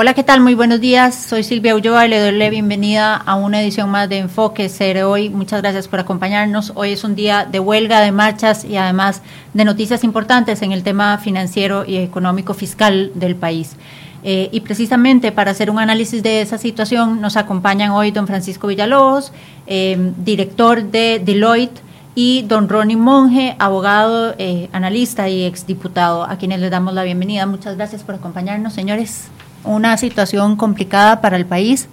Hola, ¿qué tal? Muy buenos días. Soy Silvia Ulloa y le doy la bienvenida a una edición más de Enfoque Ser hoy. Muchas gracias por acompañarnos. Hoy es un día de huelga, de marchas y además de noticias importantes en el tema financiero y económico fiscal del país. Eh, y precisamente para hacer un análisis de esa situación nos acompañan hoy don Francisco Villalobos, eh, director de Deloitte, y don Ronnie Monge, abogado, eh, analista y exdiputado, a quienes les damos la bienvenida. Muchas gracias por acompañarnos, señores una situación complicada para el país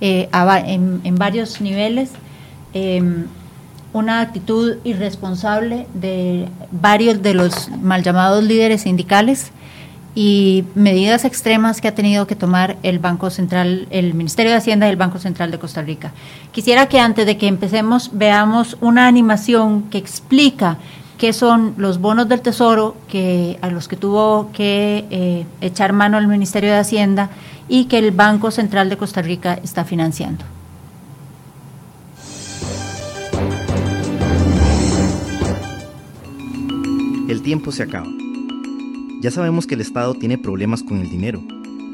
eh, en, varios niveles, em, una actitud irresponsable de varios de los mal llamados líderes sindicales y medidas extremas que ha tenido que tomar el Banco Central, el Ministerio de Hacienda y el Banco Central de Costa Rica. Quisiera que antes de que empecemos veamos una animación que explica qué son los bonos del Tesoro que, a los que tuvo que eh, echar mano el Ministerio de Hacienda y que el Banco Central de Costa Rica está financiando. El tiempo se acaba. Ya sabemos que el Estado tiene problemas con el dinero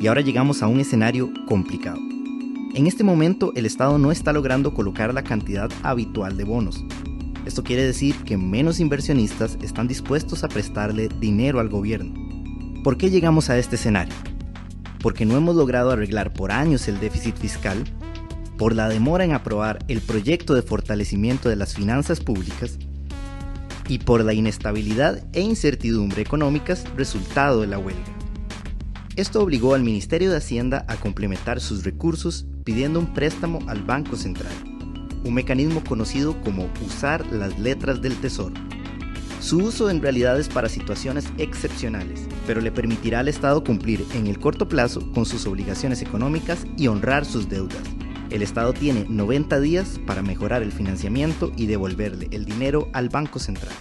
y ahora llegamos a un escenario complicado. En este momento el Estado no está logrando colocar la cantidad habitual de bonos, esto quiere decir que menos inversionistas están dispuestos a prestarle dinero al gobierno. ¿Por qué llegamos a este escenario? Porque no hemos logrado arreglar por años el déficit fiscal, por la demora en aprobar el proyecto de fortalecimiento de las finanzas públicas y por la inestabilidad e incertidumbre económicas resultado de la huelga. Esto obligó al Ministerio de Hacienda a complementar sus recursos pidiendo un préstamo al Banco Central un mecanismo conocido como usar las letras del tesoro. Su uso en realidad es para situaciones excepcionales, pero le permitirá al Estado cumplir en el corto plazo con sus obligaciones económicas y honrar sus deudas. El Estado tiene 90 días para mejorar el financiamiento y devolverle el dinero al Banco Central.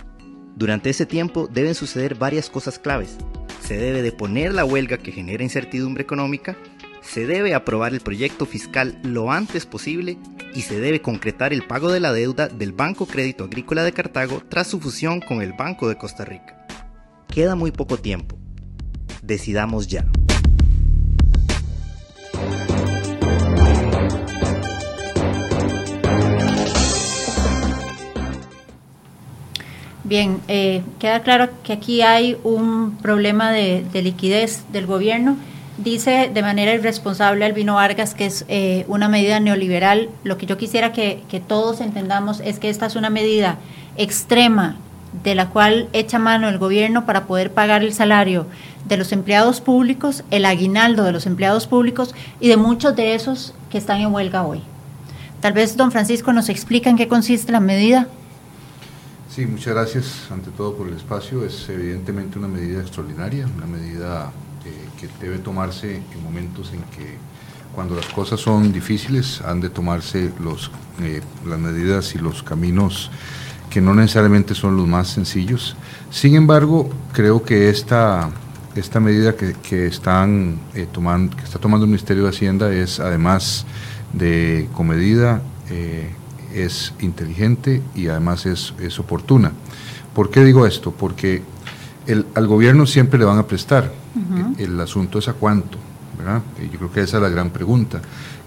Durante ese tiempo deben suceder varias cosas claves. Se debe deponer la huelga que genera incertidumbre económica, se debe aprobar el proyecto fiscal lo antes posible y se debe concretar el pago de la deuda del Banco Crédito Agrícola de Cartago tras su fusión con el Banco de Costa Rica. Queda muy poco tiempo. Decidamos ya. Bien, eh, queda claro que aquí hay un problema de liquidez del gobierno dice de manera irresponsable Albino Vargas que es eh, una medida neoliberal. Lo que yo quisiera que, todos entendamos es que esta es una medida extrema de la cual echa mano el gobierno para poder pagar el salario de los empleados públicos, el aguinaldo de los empleados públicos y de muchos de esos que están en huelga hoy. Tal vez don Francisco nos explica en qué consiste la medida. Sí, muchas gracias ante todo por el espacio. Es evidentemente una medida extraordinaria, una medida que debe tomarse en momentos en que cuando las cosas son difíciles han de tomarse los, eh, las medidas y los caminos que no necesariamente son los más sencillos. Sin embargo, creo que esta, esta medida que, están, eh, tomando, que está tomando el Ministerio de Hacienda es además de comedida, eh, es inteligente y además es, es oportuna. ¿Por qué digo esto? Porque el, al gobierno siempre le van a prestar. El, asunto es a cuánto. ¿verdad? Yo creo que esa es la gran pregunta.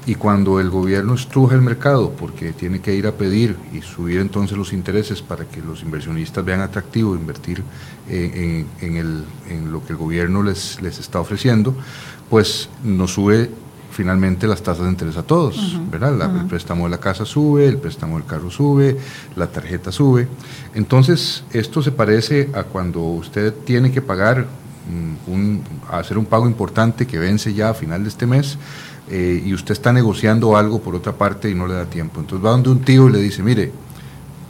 Y cuando el gobierno estruja el mercado porque tiene que ir a pedir y subir entonces los intereses para que los inversionistas vean atractivo invertir en, en, el, en lo que el gobierno les, les está ofreciendo, pues nos sube finalmente las tasas de interés a todos, ¿verdad? El préstamo de la casa sube, el préstamo del carro sube, la tarjeta sube. Entonces, esto se parece a cuando usted tiene que pagar, un, hacer un pago importante que vence ya a final de este mes eh, y usted está negociando algo por otra parte y no le da tiempo. Entonces va donde un tío y le dice, mire,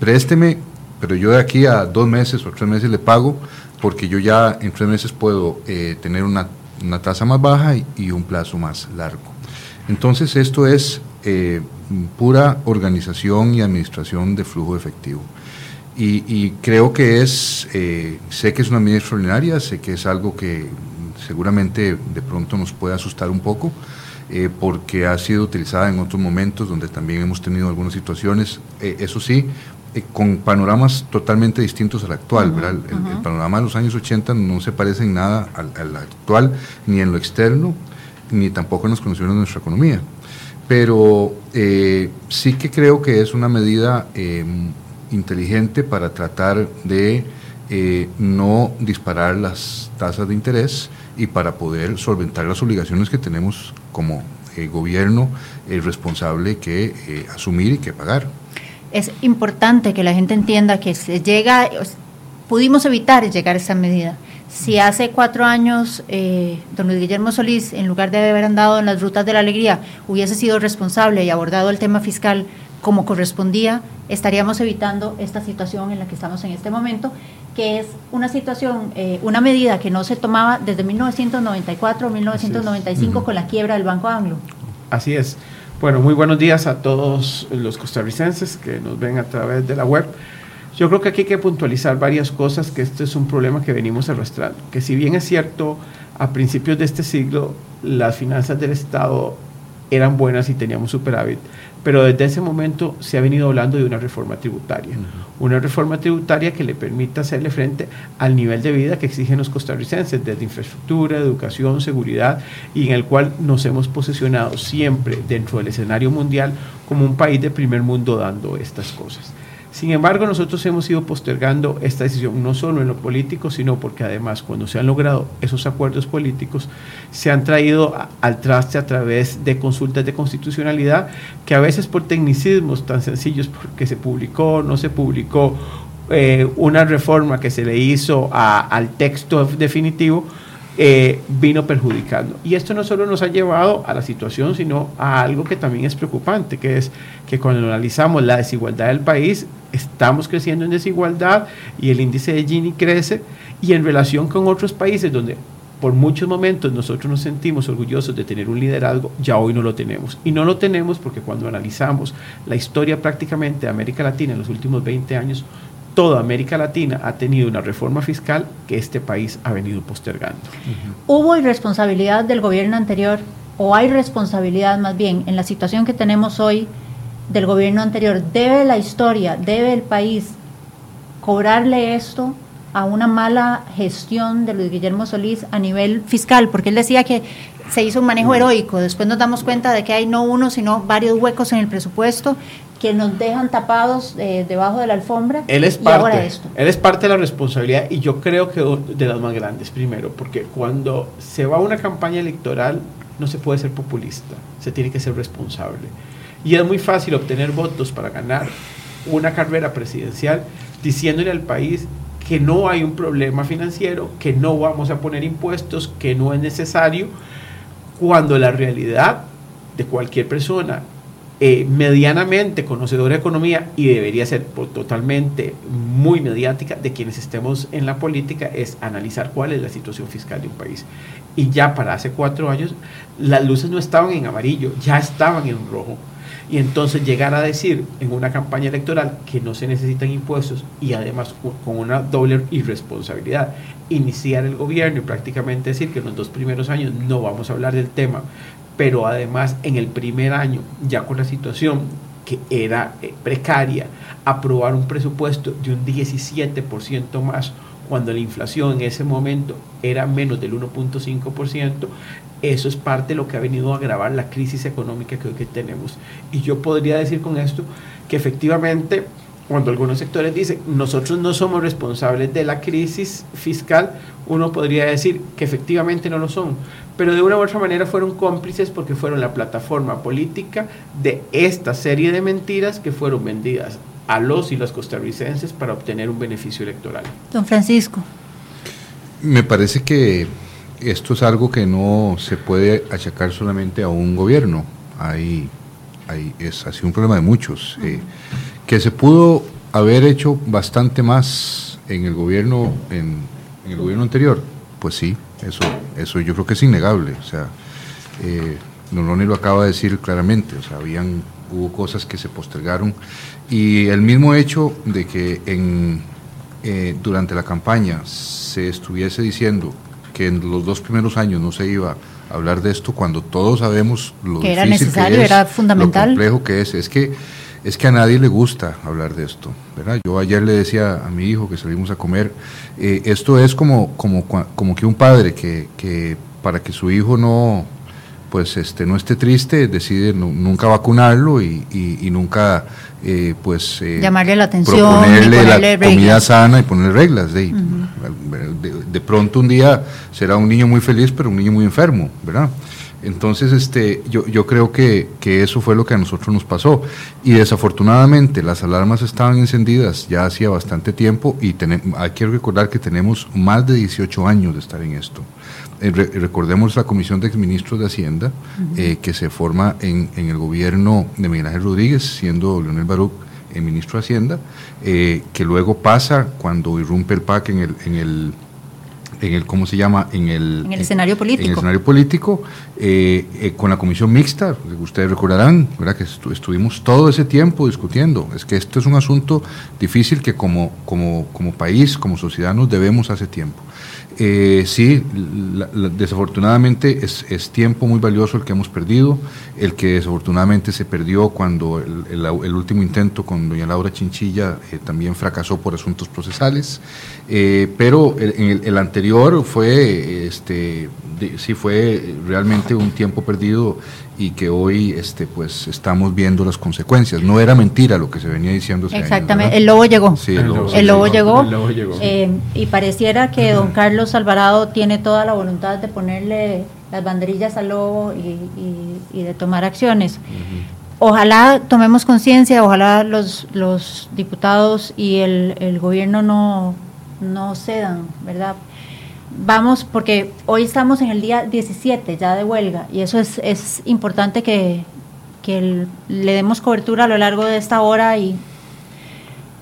présteme, pero yo de aquí a dos meses o tres meses le pago porque yo ya en tres meses puedo eh, tener una, una tasa más baja y un plazo más largo. Entonces esto es eh, pura organización y administración de flujo efectivo. Y, creo que es, eh, sé que es una medida extraordinaria, sé que es algo que seguramente de pronto nos puede asustar un poco, eh, porque ha sido utilizada en otros momentos donde también hemos tenido algunas situaciones, eso sí, con panoramas totalmente distintos al actual. El, panorama de los años 80 no se parece en nada al, al actual, ni en lo externo, ni tampoco en las condiciones de nuestra economía. Pero eh, sí que creo que es una medida eh, inteligente para tratar de eh, no disparar las tasas de interés y para poder solventar las obligaciones que tenemos como gobierno responsable que asumir y que pagar. Es importante que la gente entienda que se llega, pudimos evitar llegar a esa medida si hace cuatro años eh, don Luis Guillermo Solís, en lugar de haber andado en las rutas de la alegría, hubiese sido responsable y abordado el tema fiscal como correspondía, estaríamos evitando esta situación en la que estamos en este momento, que es una situación, eh, una medida que no se tomaba desde 1994 o 1995 con la quiebra del Banco Anglo. Así es. Bueno, muy buenos días a todos los costarricenses que nos ven a través de la web. Yo creo que aquí hay que puntualizar varias cosas, que este es un problema que venimos arrastrando, que si bien es cierto, a principios de este siglo las finanzas del Estado eran buenas y teníamos superávit, pero desde ese momento se ha venido hablando de una reforma tributaria, una reforma tributaria que le permita hacerle frente al nivel de vida que exigen los costarricenses, desde infraestructura, educación, seguridad, y en el cual nos hemos posicionado siempre dentro del escenario mundial como un país de primer mundo dando estas cosas. Sin embargo, nosotros hemos ido postergando esta decisión, no solo en lo político, sino porque además cuando se han logrado esos acuerdos políticos, se han traído al traste a través de consultas de constitucionalidad que a veces por tecnicismos tan sencillos, porque se publicó, no se publicó eh, una reforma que se le hizo al texto definitivo, eh, vino perjudicando. Y esto no solo nos ha llevado a la situación, sino a algo que también es preocupante, que es que cuando analizamos la desigualdad del país, estamos creciendo en desigualdad y el índice de Gini crece y en relación con otros países donde por muchos momentos nosotros nos sentimos orgullosos de tener un liderazgo, ya hoy no lo tenemos. Y no lo tenemos porque cuando analizamos la historia prácticamente de América Latina en los últimos 20 años, toda América Latina ha tenido una reforma fiscal que este país ha venido postergando. ¿Hubo irresponsabilidad del gobierno anterior o hay responsabilidad más bien en la situación que tenemos hoy del gobierno anterior. ¿Debe la historia, debe el país cobrarle esto a una mala gestión de Luis Guillermo Solís a nivel fiscal? Porque él decía que se hizo un manejo heroico. Después nos damos cuenta de que hay no uno, sino varios huecos en el presupuesto que nos dejan tapados eh, debajo de la alfombra. Él es, parte, él es parte de la responsabilidad y yo creo que de las más grandes, primero, porque cuando se va a una campaña electoral no se puede ser populista, se tiene que ser responsable. Y es muy fácil obtener votos para ganar una carrera presidencial diciéndole al país que no hay un problema financiero, que no vamos a poner impuestos, que no es necesario, cuando la realidad de cualquier persona eh, medianamente conocedora de economía y debería ser totalmente muy mediática de quienes estemos en la política es analizar cuál es la situación fiscal de un país. Y ya para hace cuatro años las luces no estaban en amarillo, ya estaban en rojo y entonces llegar a decir en una campaña electoral que no se necesitan impuestos y además con una doble irresponsabilidad, iniciar el gobierno y prácticamente decir que en los dos primeros años no vamos a hablar del tema, pero además en el primer año, ya con la situación que era eh, precaria, aprobar un presupuesto de un 17% más cuando la inflación en ese momento era menos del 1.5%, eso es parte de lo que ha venido a agravar la crisis económica que hoy que tenemos. Y yo podría decir con esto que efectivamente cuando algunos sectores dicen nosotros no somos responsables de la crisis fiscal, uno podría decir que efectivamente no lo son, pero de una u otra manera fueron cómplices porque fueron la plataforma política de esta serie de mentiras que fueron vendidas a los y las costarricenses para obtener un beneficio electoral. Don Francisco. Me parece que esto es algo que no se puede achacar solamente a un gobierno. Hay, hay, es así un problema de muchos. Eh, que se pudo haber hecho bastante más en el gobierno, en, el gobierno anterior, pues sí, eso, eso yo creo que es innegable. O sea, eh, Don lo acaba de decir claramente, o sea, habían, hubo cosas que se postergaron y el mismo hecho de que en, eh, durante la campaña se estuviese diciendo que en los dos primeros años no se iba a hablar de esto cuando todos sabemos lo que era necesario, era fundamental. Lo complejo que es. Es que, es que a nadie le gusta hablar de esto. ¿verdad? Yo ayer le decía a mi hijo que salimos a comer, eh, esto es como, como, como que un padre que, que para que su hijo no, pues este, no esté triste, decide nunca vacunarlo y, y, nunca eh, pues eh, llamarle la atención, proponerle la comida sana y poner reglas. De, de, pronto un día será un niño muy feliz, pero un niño muy enfermo, ¿verdad? Entonces, este, yo, yo creo que, que, eso fue lo que a nosotros nos pasó. Y desafortunadamente las alarmas estaban encendidas ya hacía bastante tiempo y hay que recordar que tenemos más de 18 años de estar en esto. Eh, recordemos la Comisión de Ministros de Hacienda, eh, que se forma en, en, el gobierno de Miguel Ángel Rodríguez, siendo Leonel Baruch el ministro de Hacienda, eh, que luego pasa cuando irrumpe el PAC en el, en el en el cómo se llama en el, en el escenario político en el escenario político con la comisión mixta ustedes recordarán ¿verdad? que estuvimos todo ese tiempo discutiendo. Es que esto es un asunto difícil que como como como país como sociedad nos debemos hace tiempo eh, sí, desafortunadamente es, tiempo muy valioso el que hemos perdido, el que desafortunadamente se perdió cuando el, último intento con doña Laura Chinchilla eh, también fracasó por asuntos procesales, eh, pero el, el, anterior fue, este, sí fue realmente un tiempo perdido y que hoy este pues estamos viendo las consecuencias. No era mentira lo que se venía diciendo. Exactamente, el lobo llegó. Sí, el lobo, llegó. Eh, y pareciera que don Carlos Alvarado tiene toda la voluntad de ponerle las banderillas al lobo y, de tomar acciones. Ojalá tomemos conciencia, ojalá los, los diputados y el, el gobierno no, no cedan, ¿verdad? Vamos, porque hoy estamos en el día 17 ya de huelga y eso es, es importante que, le demos cobertura a lo largo de esta hora y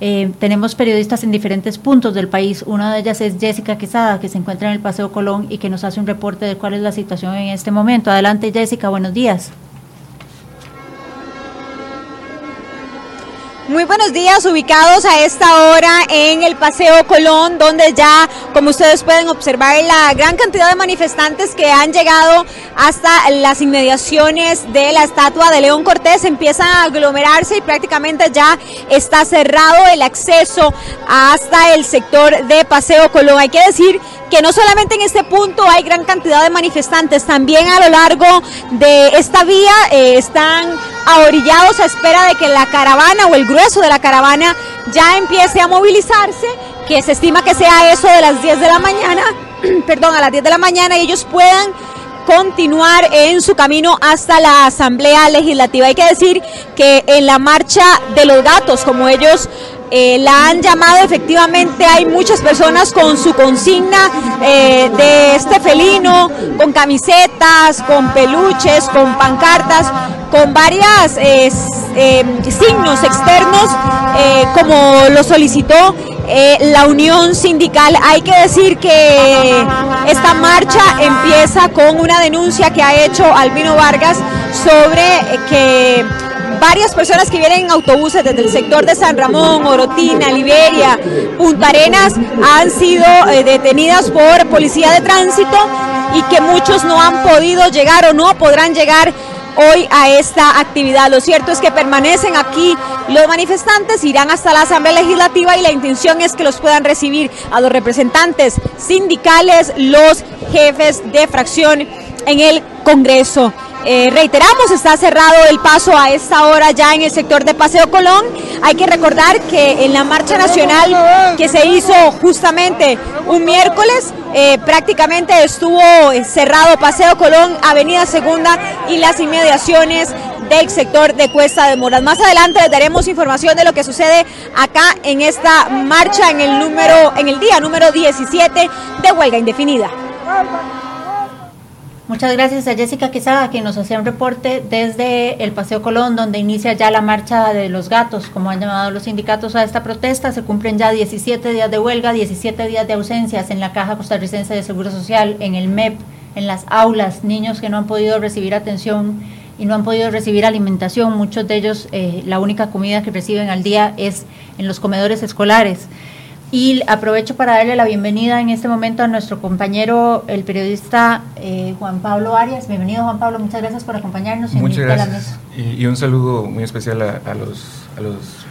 eh, tenemos periodistas en diferentes puntos del país. Una de ellas es Jessica Quesada, que se encuentra en el Paseo Colón y que nos hace un reporte de cuál es la situación en este momento. Adelante Jessica, buenos días. Muy buenos días, ubicados a esta hora en el Paseo Colón, donde ya, como ustedes pueden observar, la gran cantidad de manifestantes que han llegado hasta las inmediaciones de la estatua de León Cortés empiezan a aglomerarse y prácticamente ya está cerrado el acceso hasta el sector de Paseo Colón. Hay que decir que no solamente en este punto hay gran cantidad de manifestantes, también a lo largo de esta vía eh, están ahorillados a espera de que la caravana o el grueso de la caravana ya empiece a movilizarse, que se estima que sea eso de las 10 de la mañana, perdón, a las 10 de la mañana y ellos puedan continuar en su camino hasta la Asamblea Legislativa. Hay que decir que en la marcha de los datos, como ellos eh, la han llamado, efectivamente hay muchas personas con su consigna eh, de este felino, con camisetas, con peluches, con pancartas, con varias eh, signos externos, como lo solicitó la Unión Sindical. Hay que decir que esta marcha empieza con una denuncia que ha hecho Albino Vargas sobre que varias personas que vienen en autobuses desde el sector de San Ramón, Orotina, Liberia, Punta Arenas han sido eh, detenidas por policía de tránsito y que muchos no han podido llegar o no podrán llegar hoy a esta actividad. Lo cierto es que permanecen aquí los manifestantes, irán hasta la Asamblea Legislativa y la intención es que los puedan recibir a los representantes sindicales, los jefes de fracción en el Congreso. Eh, reiteramos, está cerrado el paso a esta hora ya en el sector de Paseo Colón. Hay que recordar que en la marcha nacional que se hizo justamente un miércoles, eh, prácticamente estuvo cerrado Paseo Colón, Avenida Segunda y las inmediaciones del sector de Cuesta de Moras. Más adelante les daremos información de lo que sucede acá en esta marcha en el número, en el día número 17 de huelga indefinida. Muchas gracias a Jessica Quesada, que nos hacía un reporte desde el Paseo Colón, donde inicia ya la marcha de los gatos, como han llamado los sindicatos a esta protesta. Se cumplen ya 17 días de huelga, 17 días de ausencias en la Caja Costarricense de Seguro Social, en el MEP, en las aulas, niños que no han podido recibir atención y no han podido recibir alimentación. Muchos de ellos, eh, la única comida que reciben al día es en los comedores escolares. Y aprovecho para darle la bienvenida en este momento a nuestro compañero, el periodista eh, Juan Pablo Arias. Bienvenido Juan Pablo, muchas gracias por acompañarnos. Muchas gracias. Y, un saludo muy especial a, los, a, los,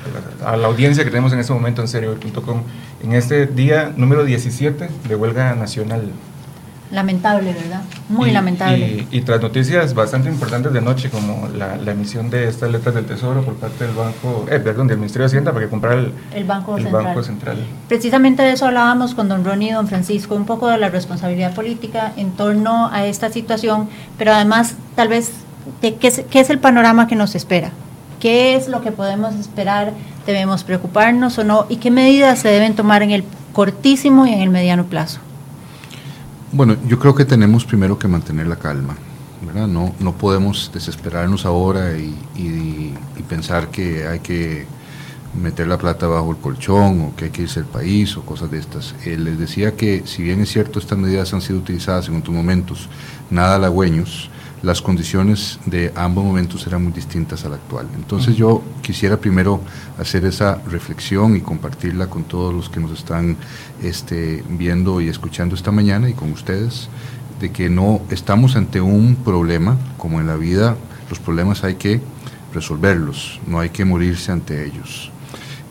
a la audiencia que tenemos en este momento en serio.com en este día número 17 de huelga nacional. Lamentable, ¿verdad? Muy Y- lamentable. Y, y tras noticias bastante importantes de noche, como la, la emisión de estas letras del Tesoro por parte del Banco, eh, perdón, del Ministerio de Hacienda para que comprara el, El Banco el Central. Banco Central. Precisamente de eso hablábamos con don Ronnie y don Francisco, un poco de la responsabilidad política en torno a esta situación, pero además tal vez de qué es, qué es el panorama que nos espera, qué es lo que podemos esperar, debemos preocuparnos o no y qué medidas se deben tomar en el cortísimo y en el mediano plazo. Bueno, yo creo que tenemos primero que mantener la calma, ¿verdad? No, no podemos desesperarnos ahora y, pensar que hay que meter la plata bajo el colchón o que hay que irse al país o cosas de estas. Eh, les decía que si bien es cierto estas medidas han sido utilizadas en otros momentos nada halagüeños, las condiciones de ambos momentos eran muy distintas a la actual. Entonces yo quisiera primero hacer esa reflexión y compartirla con todos los que nos están este, viendo y escuchando esta mañana y con ustedes, de que no estamos ante un problema, como en la vida, los problemas hay que resolverlos, no hay que morirse ante ellos,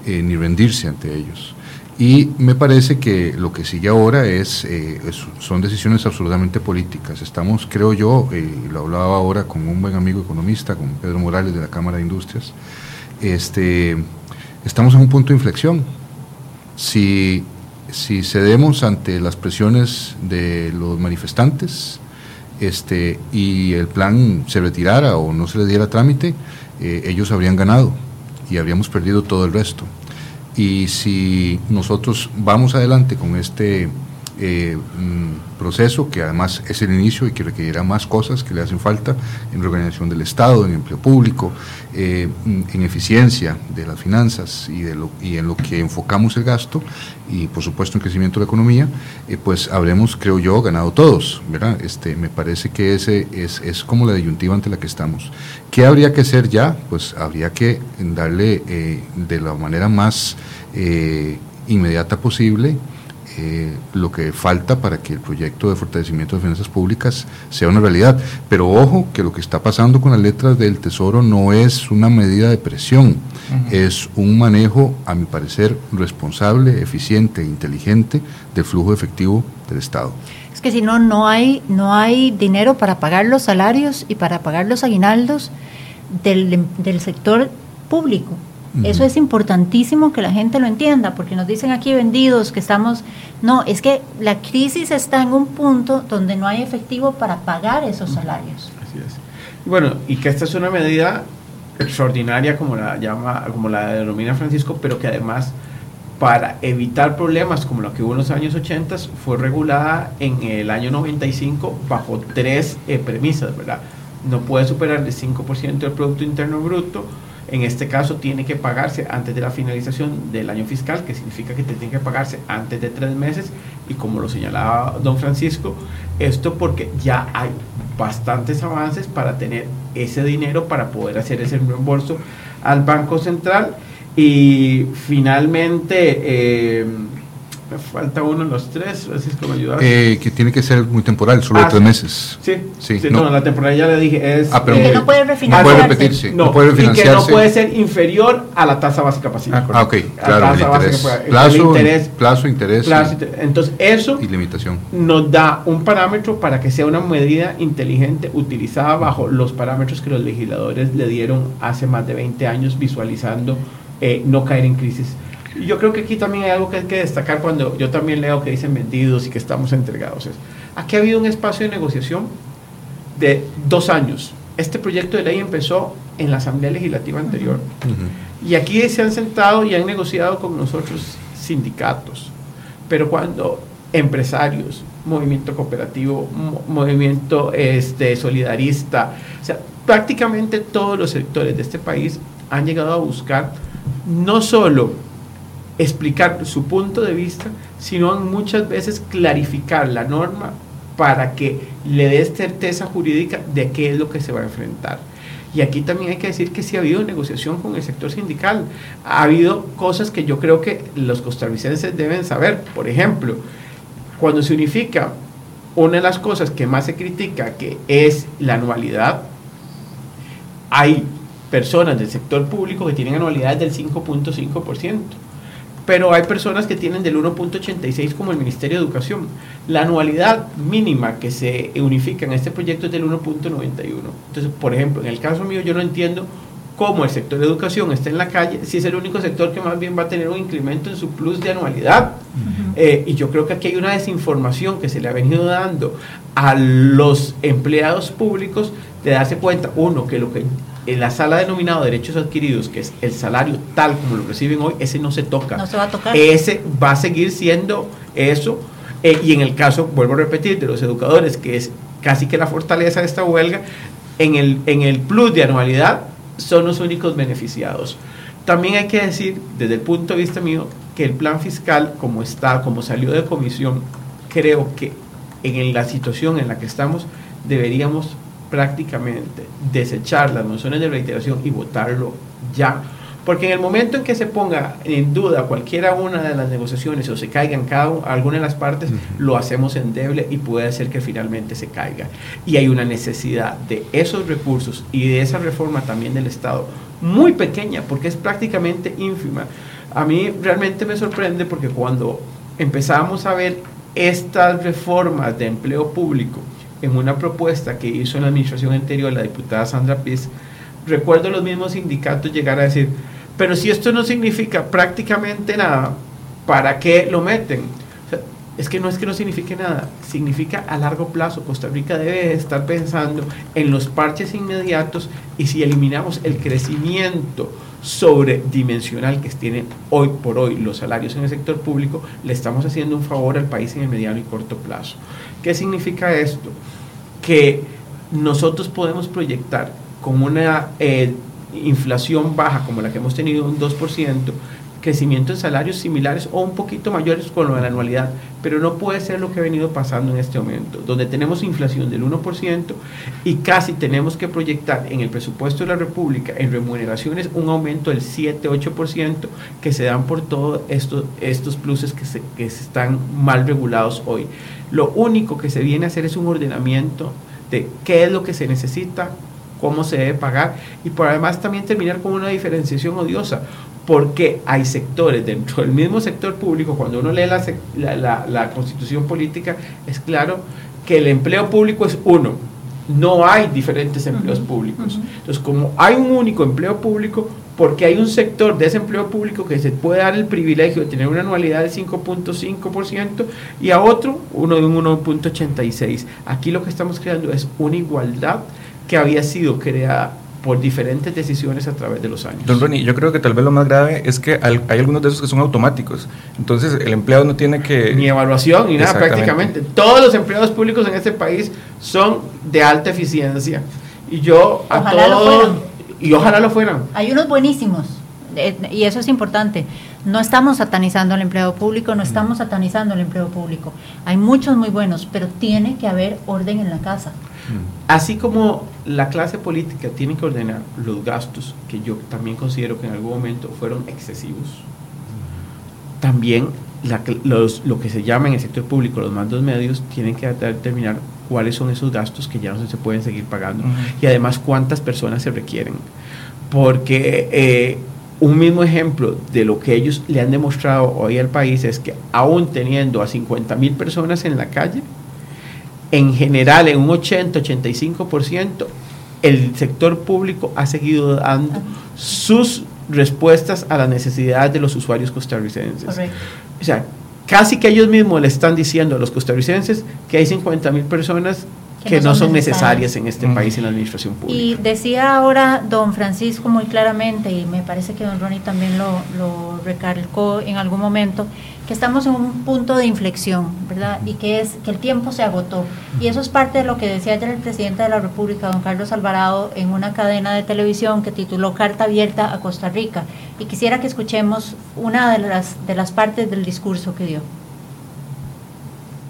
eh, ni rendirse ante ellos. Y me parece que lo que sigue ahora es, eh, es- son decisiones absolutamente políticas. Estamos, creo yo, eh, lo hablaba ahora con un buen amigo economista, con Pedro Morales de la Cámara de Industrias, este, estamos en un punto de inflexión. Si, si cedemos ante las presiones de los manifestantes este, y el plan se retirara o no se le diera trámite, eh, ellos habrían ganado y habríamos perdido todo el resto. Y si nosotros vamos adelante con este eh, mm, proceso, que además es el inicio y que requerirá más cosas que le hacen falta en reorganización del Estado, en empleo público, eh, en eficiencia de las finanzas y, de lo, y en lo que enfocamos el gasto y por supuesto en crecimiento de la economía, eh, pues habremos, creo yo, ganado todos, ¿verdad? Este, me parece que ese es, es como la disyuntiva ante la que estamos. ¿Qué habría que hacer ya? Pues habría que darle eh, de la manera más eh, inmediata posible eh, lo que falta para que el proyecto de fortalecimiento de finanzas públicas sea una realidad. Pero ojo que lo que está pasando con las letras del Tesoro no es una medida de presión, es un manejo, a mi parecer, responsable, eficiente e inteligente del flujo efectivo del Estado. Es que si no, no hay, no hay dinero para pagar los salarios y para pagar los aguinaldos del, del sector público. Eso es importantísimo que la gente lo entienda, porque nos dicen aquí vendidos que estamos... No, es que la crisis está en un punto donde no hay efectivo para pagar esos salarios. Así es. Y Bueno, y que esta es una medida extraordinaria, como la llama, como la denomina Francisco, pero que además para evitar problemas como lo que hubo en los años 80 fue regulada en el año 95 bajo tres eh, premisas, ¿verdad? No puede superar el 5% del Producto Interno Bruto, en este caso tiene que pagarse antes de la finalización del año fiscal, que significa que tiene que pagarse antes de tres meses, y como lo señalaba don Francisco, esto porque ya hay bastantes avances para tener ese dinero para poder hacer ese reembolso al Banco Central. Y finalmente, eh, me falta uno en los tres, Francisco, ¿me ayudas? Eh, que tiene que ser muy temporal, solo Ah, de tres sí. meses. Sí, Sí, sí, no. no, la temporada ya le dije es... Ah, pero Y que Eh, no puede No refinanciarse. puede repetirse, no, no, puede y que no refinanciarse. puede ser inferior a la tasa básica pasiva. Ah, ok, La claro, el tasa básica interés. pasiva, el Plazo, interés, plazo, interés plazo, y- inter- Entonces, eso y limitación. nos da un parámetro para que sea una medida inteligente utilizada bajo los parámetros que los legisladores le dieron hace más de 20 años visualizando eh, no caer en crisis. Yo creo que aquí también hay algo que hay que destacar cuando yo también leo que dicen vendidos y que estamos entregados. Es, aquí ha habido un espacio de negociación de dos años. Este proyecto de ley empezó en la Asamblea Legislativa anterior. Y aquí se han sentado y han negociado con nosotros sindicatos. Pero cuando empresarios, movimiento cooperativo, mo- movimiento este, solidarista, o sea, prácticamente todos los sectores de este país han llegado a buscar no solo explicar su punto de vista, sino muchas veces clarificar la norma para que le dé certeza jurídica de qué es lo que se va a enfrentar. Y aquí también hay que decir que sí ha habido negociación con el sector sindical. Ha habido cosas que yo creo que los costarricenses deben saber. Por ejemplo, cuando se unifica una de las cosas que más se critica, que es la anualidad, hay personas del sector público que tienen anualidades del 5.5%, pero hay personas que tienen del 1.86 como el Ministerio de Educación. La anualidad mínima que se unifica en este proyecto es del 1.91. Entonces, por ejemplo, en el caso mío yo no entiendo cómo el sector de educación está en la calle, si es el único sector que más bien va a tener un incremento en su plus de anualidad. Eh, y yo creo que aquí hay una desinformación que se le ha venido dando a los empleados públicos de darse cuenta, uno, que lo que en la sala denominado derechos adquiridos, que es el salario tal como lo reciben hoy, ese no se toca. No se va a tocar. Ese va a seguir siendo eso. Eh, y en el caso, vuelvo a repetir, de los educadores, que es casi que la fortaleza de esta huelga, en el, en el plus de anualidad son los únicos beneficiados. También hay que decir, desde el punto de vista mío, que el plan fiscal, como está, como salió de comisión, creo que en la situación en la que estamos, deberíamos prácticamente desechar las mociones de reiteración y votarlo ya porque en el momento en que se ponga en duda cualquiera una de las negociaciones o se caigan cada alguna de las partes, lo hacemos endeble y puede ser que finalmente se caiga. Y hay una necesidad de esos recursos y de esa reforma también del Estado muy pequeña, porque es prácticamente ínfima. A mí realmente me sorprende porque cuando empezamos a ver estas reformas de empleo público en una propuesta que hizo en la administración anterior la diputada Sandra Piz, recuerdo los mismos sindicatos llegar a decir, pero si esto no significa prácticamente nada, ¿para qué lo meten? es que no es que no signifique nada, significa a largo plazo. Costa Rica debe estar pensando en los parches inmediatos y si eliminamos el crecimiento sobredimensional que tienen hoy por hoy los salarios en el sector público, le estamos haciendo un favor al país en el mediano y corto plazo. ¿Qué significa esto? Que nosotros podemos proyectar con una eh, inflación baja como la que hemos tenido, un 2%, crecimiento en salarios similares o un poquito mayores con lo de la anualidad, pero no puede ser lo que ha venido pasando en este momento, donde tenemos inflación del 1% y casi tenemos que proyectar en el presupuesto de la República en remuneraciones un aumento del 7-8% que se dan por todos estos, estos pluses que se, que se están mal regulados hoy. Lo único que se viene a hacer es un ordenamiento de qué es lo que se necesita, cómo se debe pagar y por además también terminar con una diferenciación odiosa, porque hay sectores dentro del mismo sector público, cuando uno lee la, la, constitución política, es claro que el empleo público es uno, no hay diferentes empleos públicos. Entonces, como hay un único empleo público, porque hay un sector de ese empleo público que se puede dar el privilegio de tener una anualidad de 5.5% y a otro uno de un 1.86%. Aquí lo que estamos creando es una igualdad que había sido creada por diferentes decisiones a través de los años. Don Ronnie, yo creo que tal vez lo más grave es que hay algunos de esos que son automáticos. Entonces, el empleado no tiene que... Ni evaluación, ni nada prácticamente. Todos los empleados públicos en este país son de alta eficiencia. Y yo a ojalá todos... y ojalá lo fueran. Hay unos buenísimos, y eso es importante. No estamos satanizando el empleo público, no estamos satanizando el empleo público. Hay muchos muy buenos, pero tiene que haber orden en la casa. Así como la clase política tiene que ordenar los gastos, que yo también considero que en algún momento fueron excesivos, también lo que se llama en el sector público los mandos medios tienen que determinar cuáles son esos gastos que ya no se pueden seguir pagando y además cuántas personas se requieren. Porque eh, un mismo ejemplo de lo que ellos le han demostrado hoy al país es que aún teniendo a 50 mil personas en la calle, en general, en un 80-85%, el sector público ha seguido dando sus respuestas a las necesidades de los usuarios costarricenses. O sea, casi que ellos mismos le están diciendo a los costarricenses que hay 50 mil personas que, no, son necesarias. en este país en la administración pública. Y decía ahora don Francisco muy claramente, y me parece que don Ronnie también lo, lo recalcó en algún momento, que estamos en un punto de inflexión, ¿verdad? Y que es que el tiempo se agotó. Y eso es parte de lo que decía ayer el presidente de la República, don Carlos Alvarado, en una cadena de televisión que tituló Carta Abierta a Costa Rica. Y quisiera que escuchemos una de las, de las partes del discurso que dio.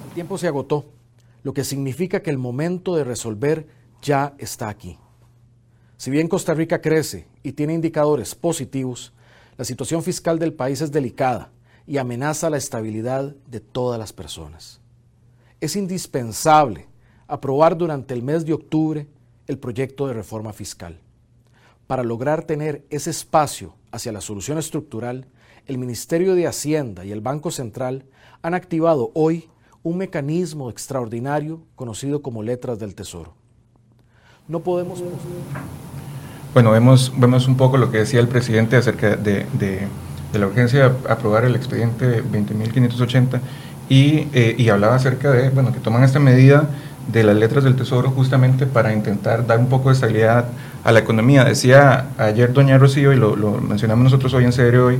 El tiempo se agotó lo que significa que el momento de resolver ya está aquí. Si bien Costa Rica crece y tiene indicadores positivos, la situación fiscal del país es delicada y amenaza la estabilidad de todas las personas. Es indispensable aprobar durante el mes de octubre el proyecto de reforma fiscal. Para lograr tener ese espacio hacia la solución estructural, el Ministerio de Hacienda y el Banco Central han activado hoy un mecanismo extraordinario conocido como letras del Tesoro. No podemos... Bueno, vemos, vemos un poco lo que decía el presidente acerca de, la urgencia de aprobar el expediente 20.580 y, eh, y hablaba acerca de, bueno, que toman esta medida de las letras del Tesoro justamente para intentar dar un poco de estabilidad a la economía. Decía ayer doña Rocío, y lo, mencionamos nosotros hoy en serio hoy,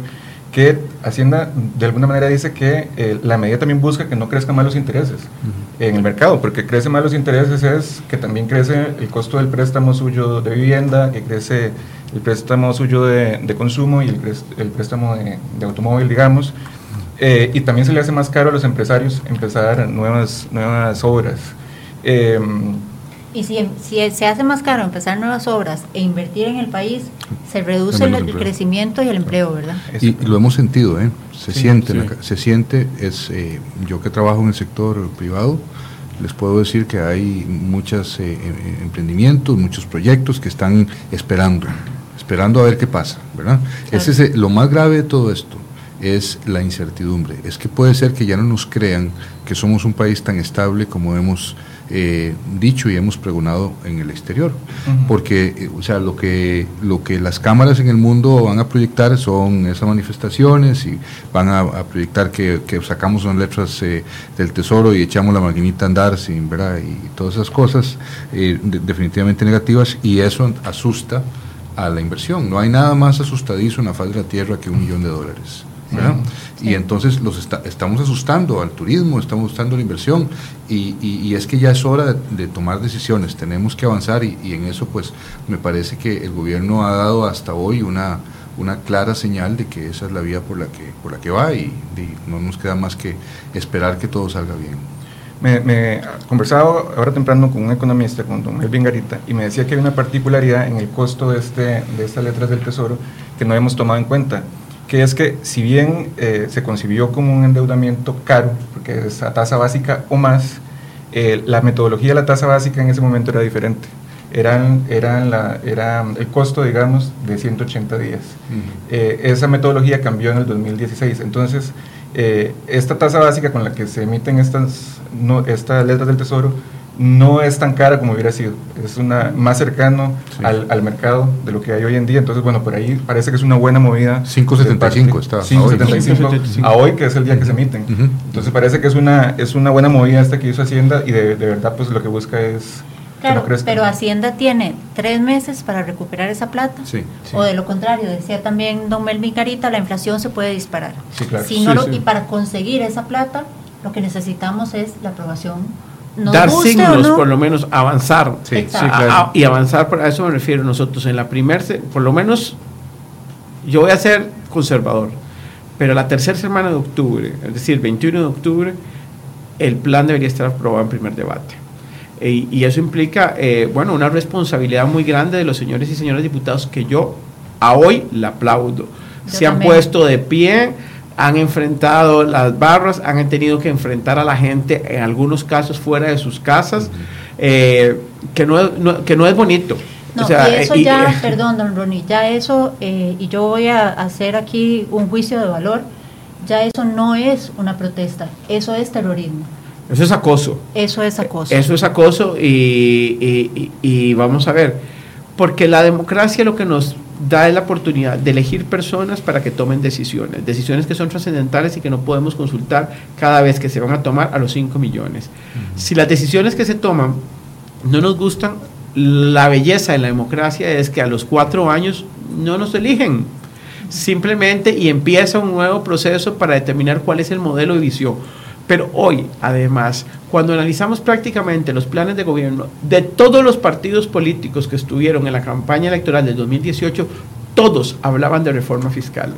que Hacienda de alguna manera dice que eh, la medida también busca que no crezcan más los intereses en el mercado, porque crece más los intereses es que también crece el costo del préstamo suyo de vivienda, que crece el préstamo suyo de, consumo y el, préstamo de, automóvil, digamos, eh, y también se le hace más caro a los empresarios empezar nuevas, nuevas obras. Em, y si, si, se hace más caro empezar nuevas obras e invertir en el país, se reduce el, crecimiento y el empleo, ¿verdad? Y, lo hemos sentido, ¿eh? Se siente, se siente, es, eh, yo que trabajo en el sector privado, les puedo decir que hay muchos eh, eh, emprendimientos, muchos proyectos que están esperando, esperando a ver qué pasa, ¿verdad? Ese es lo más grave de todo esto es la incertidumbre. Es que puede ser que ya no nos crean que somos un país tan estable como hemos eh, dicho y hemos pregonado en el exterior. Porque, eh, o sea, lo que, lo que las cámaras en el mundo van a proyectar son esas manifestaciones y van a, proyectar que, sacamos unas letras eh, del tesoro y echamos la maquinita a andar sin, ¿verdad? Y todas esas cosas definitivamente negativas y eso asusta a la inversión. No hay nada más asustadizo en la faz de la tierra que un millón de dólares. Y entonces los estamos asustando al turismo, estamos asustando a la inversión y, es que ya es hora de, tomar decisiones, tenemos que avanzar y, en eso pues me parece que el gobierno ha dado hasta hoy una, una clara señal de que esa es la vía por la que, por la que va y, no nos queda más que esperar que todo salga bien. Me, he conversado ahora temprano con un economista, con don Melvin Garita, y me decía que hay una particularidad en el costo de, este, de estas letras del Tesoro que no hemos tomado en cuenta que es que si bien eh, se concibió como un endeudamiento caro, porque es a tasa básica o más, eh, la metodología de la tasa básica en ese momento era diferente. Eran, eran la, era el costo, digamos, de 180 días. Eh, esa metodología cambió en el 2016. Entonces, esta tasa básica con la que se emiten estas, no, estas letras del Tesoro no es tan cara como hubiera sido. Es una más cercano al, mercado de lo que hay hoy en día. Entonces, bueno, por ahí parece que es una buena movida. 5.75 está. 5.75 a hoy, que es el día que se emiten. Entonces, parece que es una, es una buena movida esta que hizo Hacienda y de, verdad, pues lo que busca es. Claro, pero Hacienda tiene tres meses para recuperar esa plata. O de lo contrario, decía también don Melvin Carita, la inflación se puede disparar. Sí, claro. y para conseguir esa plata, lo que necesitamos es la aprobación dar signos, por lo menos avanzar. y avanzar, a eso me refiero nosotros. En la primera, por lo menos, yo voy a ser conservador, pero la tercera semana de octubre, es decir, 21 de octubre, el plan debería estar aprobado en primer debate. E, y eso implica, eh, bueno, una responsabilidad muy grande de los señores y señoras diputados que yo a hoy la aplaudo. Se han puesto de pie han enfrentado las barras, han tenido que enfrentar a la gente, en algunos casos fuera de sus casas, eh, que, no, que no es bonito. No, y eso ya, perdón, don Ronnie, ya eso, eh, y yo voy a hacer aquí un juicio de valor, ya eso no es una protesta, eso es terrorismo. Eso es acoso. Eso es acoso. Eso es acoso y, y vamos a ver, porque la democracia lo que nos da la oportunidad de elegir personas para que tomen decisiones, decisiones que son trascendentales y que no podemos consultar cada vez que se van a tomar a los 5 millones. Si las decisiones que se toman no nos gustan, la belleza de la democracia es que a los cuatro años no nos eligen, simplemente y empieza un nuevo proceso para determinar cuál es el modelo de visión. Pero hoy, además, cuando analizamos prácticamente los planes de gobierno de todos los partidos políticos que estuvieron en la campaña electoral del 2018, todos hablaban de reforma fiscal.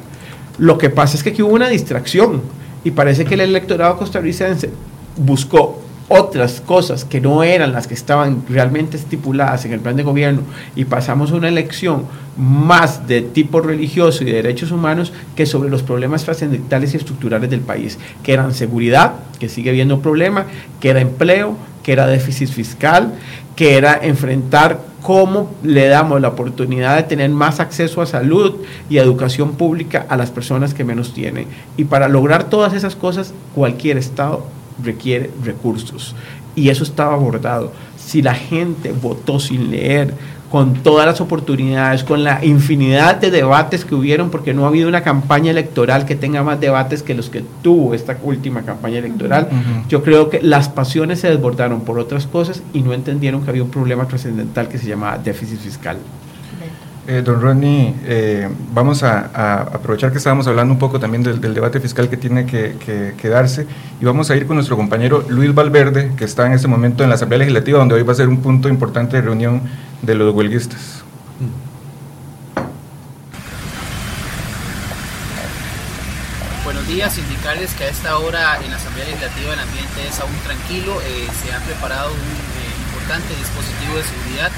Lo que pasa es que aquí hubo una distracción y parece que el electorado costarricense buscó otras cosas que no eran las que estaban realmente estipuladas en el plan de gobierno y pasamos una elección más de tipo religioso y de derechos humanos que sobre los problemas trascendentales y estructurales del país, que eran seguridad, que sigue habiendo problema, que era empleo, que era déficit fiscal, que era enfrentar cómo le damos la oportunidad de tener más acceso a salud y educación pública a las personas que menos tienen. Y para lograr todas esas cosas, cualquier Estado requiere recursos. Y eso estaba abordado. Si la gente votó sin leer, con todas las oportunidades, con la infinidad de debates que hubieron, porque no ha habido una campaña electoral que tenga más debates que los que tuvo esta última campaña electoral. Yo creo que las pasiones se desbordaron por otras cosas y no entendieron que había un problema trascendental que se llamaba déficit fiscal. Eh, don Ronnie, eh, vamos a, aprovechar que estábamos hablando un poco también del, debate fiscal que tiene que, darse y vamos a ir con nuestro compañero Luis Valverde, que está en este momento en la Asamblea Legislativa, donde hoy va a ser un punto importante de reunión de los huelguistas. Buenos días, indicarles que a esta hora en la Asamblea Legislativa el ambiente es aún tranquilo, eh, se ha preparado un importante dispositivo de seguridad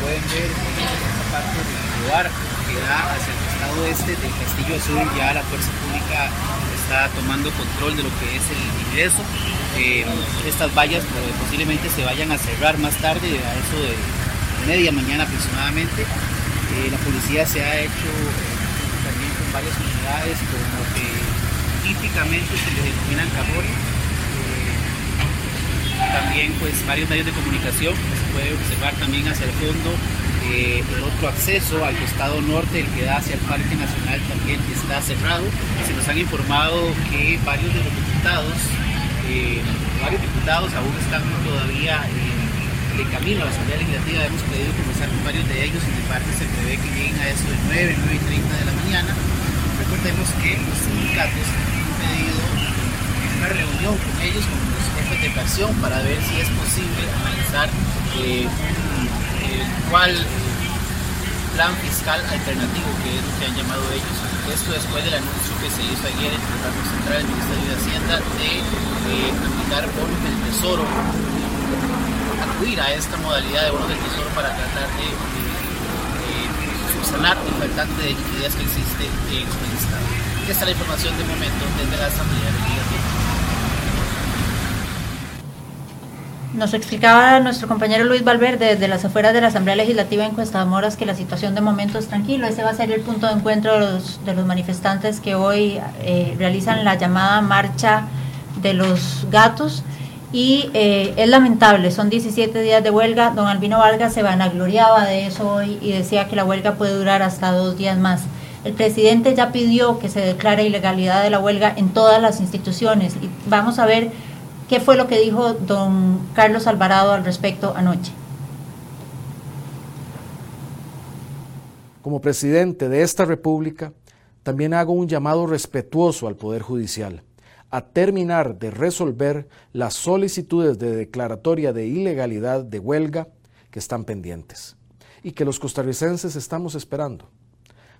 pueden ver en esta parte del lugar que da hacia el costado este del Castillo Azul, ya la fuerza pública está tomando control de lo que es el ingreso. Eh, estas vallas pues, posiblemente se vayan a cerrar más tarde, a eso de media mañana aproximadamente. Eh, la policía se ha hecho eh, también con varias unidades como que típicamente se le denominan cabores también pues varios medios de comunicación, se puede observar también hacia el fondo eh, el otro acceso al costado norte, el que da hacia el Parque Nacional también está cerrado. Se nos han informado que varios de los diputados, eh, varios diputados aún están todavía de camino a la Asamblea Legislativa, hemos pedido conversar con varios de ellos, y de parte se prevé que lleguen a eso de 9, 9 y 30 de la mañana. Recordemos que los sindicatos han pedido una reunión con ellos, con los jefes de fracción, para ver si es posible analizar eh, cuál plan fiscal alternativo, que es lo que han llamado ellos. Esto después del anuncio que se hizo ayer entre el Banco Central y el Ministerio de Hacienda de eh, aplicar bonos del Tesoro, acudir a esta modalidad de bonos del Tesoro para tratar de subsanar el de liquidez que existe en el Estado. Esta es la información de momento desde la Asamblea Legislativa. Nos explicaba nuestro compañero Luis Valverde desde las afueras de la Asamblea Legislativa en Cuesta Moras que la situación de momento es tranquila. Ese va a ser el punto de encuentro de los, de los manifestantes que hoy eh, realizan la llamada marcha de los gatos. Y eh, es lamentable, son 17 días de huelga. Don Albino Vargas se vanagloriaba de eso hoy y decía que la huelga puede durar hasta dos días más. El presidente ya pidió que se declare ilegalidad de la huelga en todas las instituciones y vamos a ver ¿Qué fue lo que dijo don Carlos Alvarado al respecto anoche? Como presidente de esta República, también hago un llamado respetuoso al Poder Judicial a terminar de resolver las solicitudes de declaratoria de ilegalidad de huelga que están pendientes y que los costarricenses estamos esperando.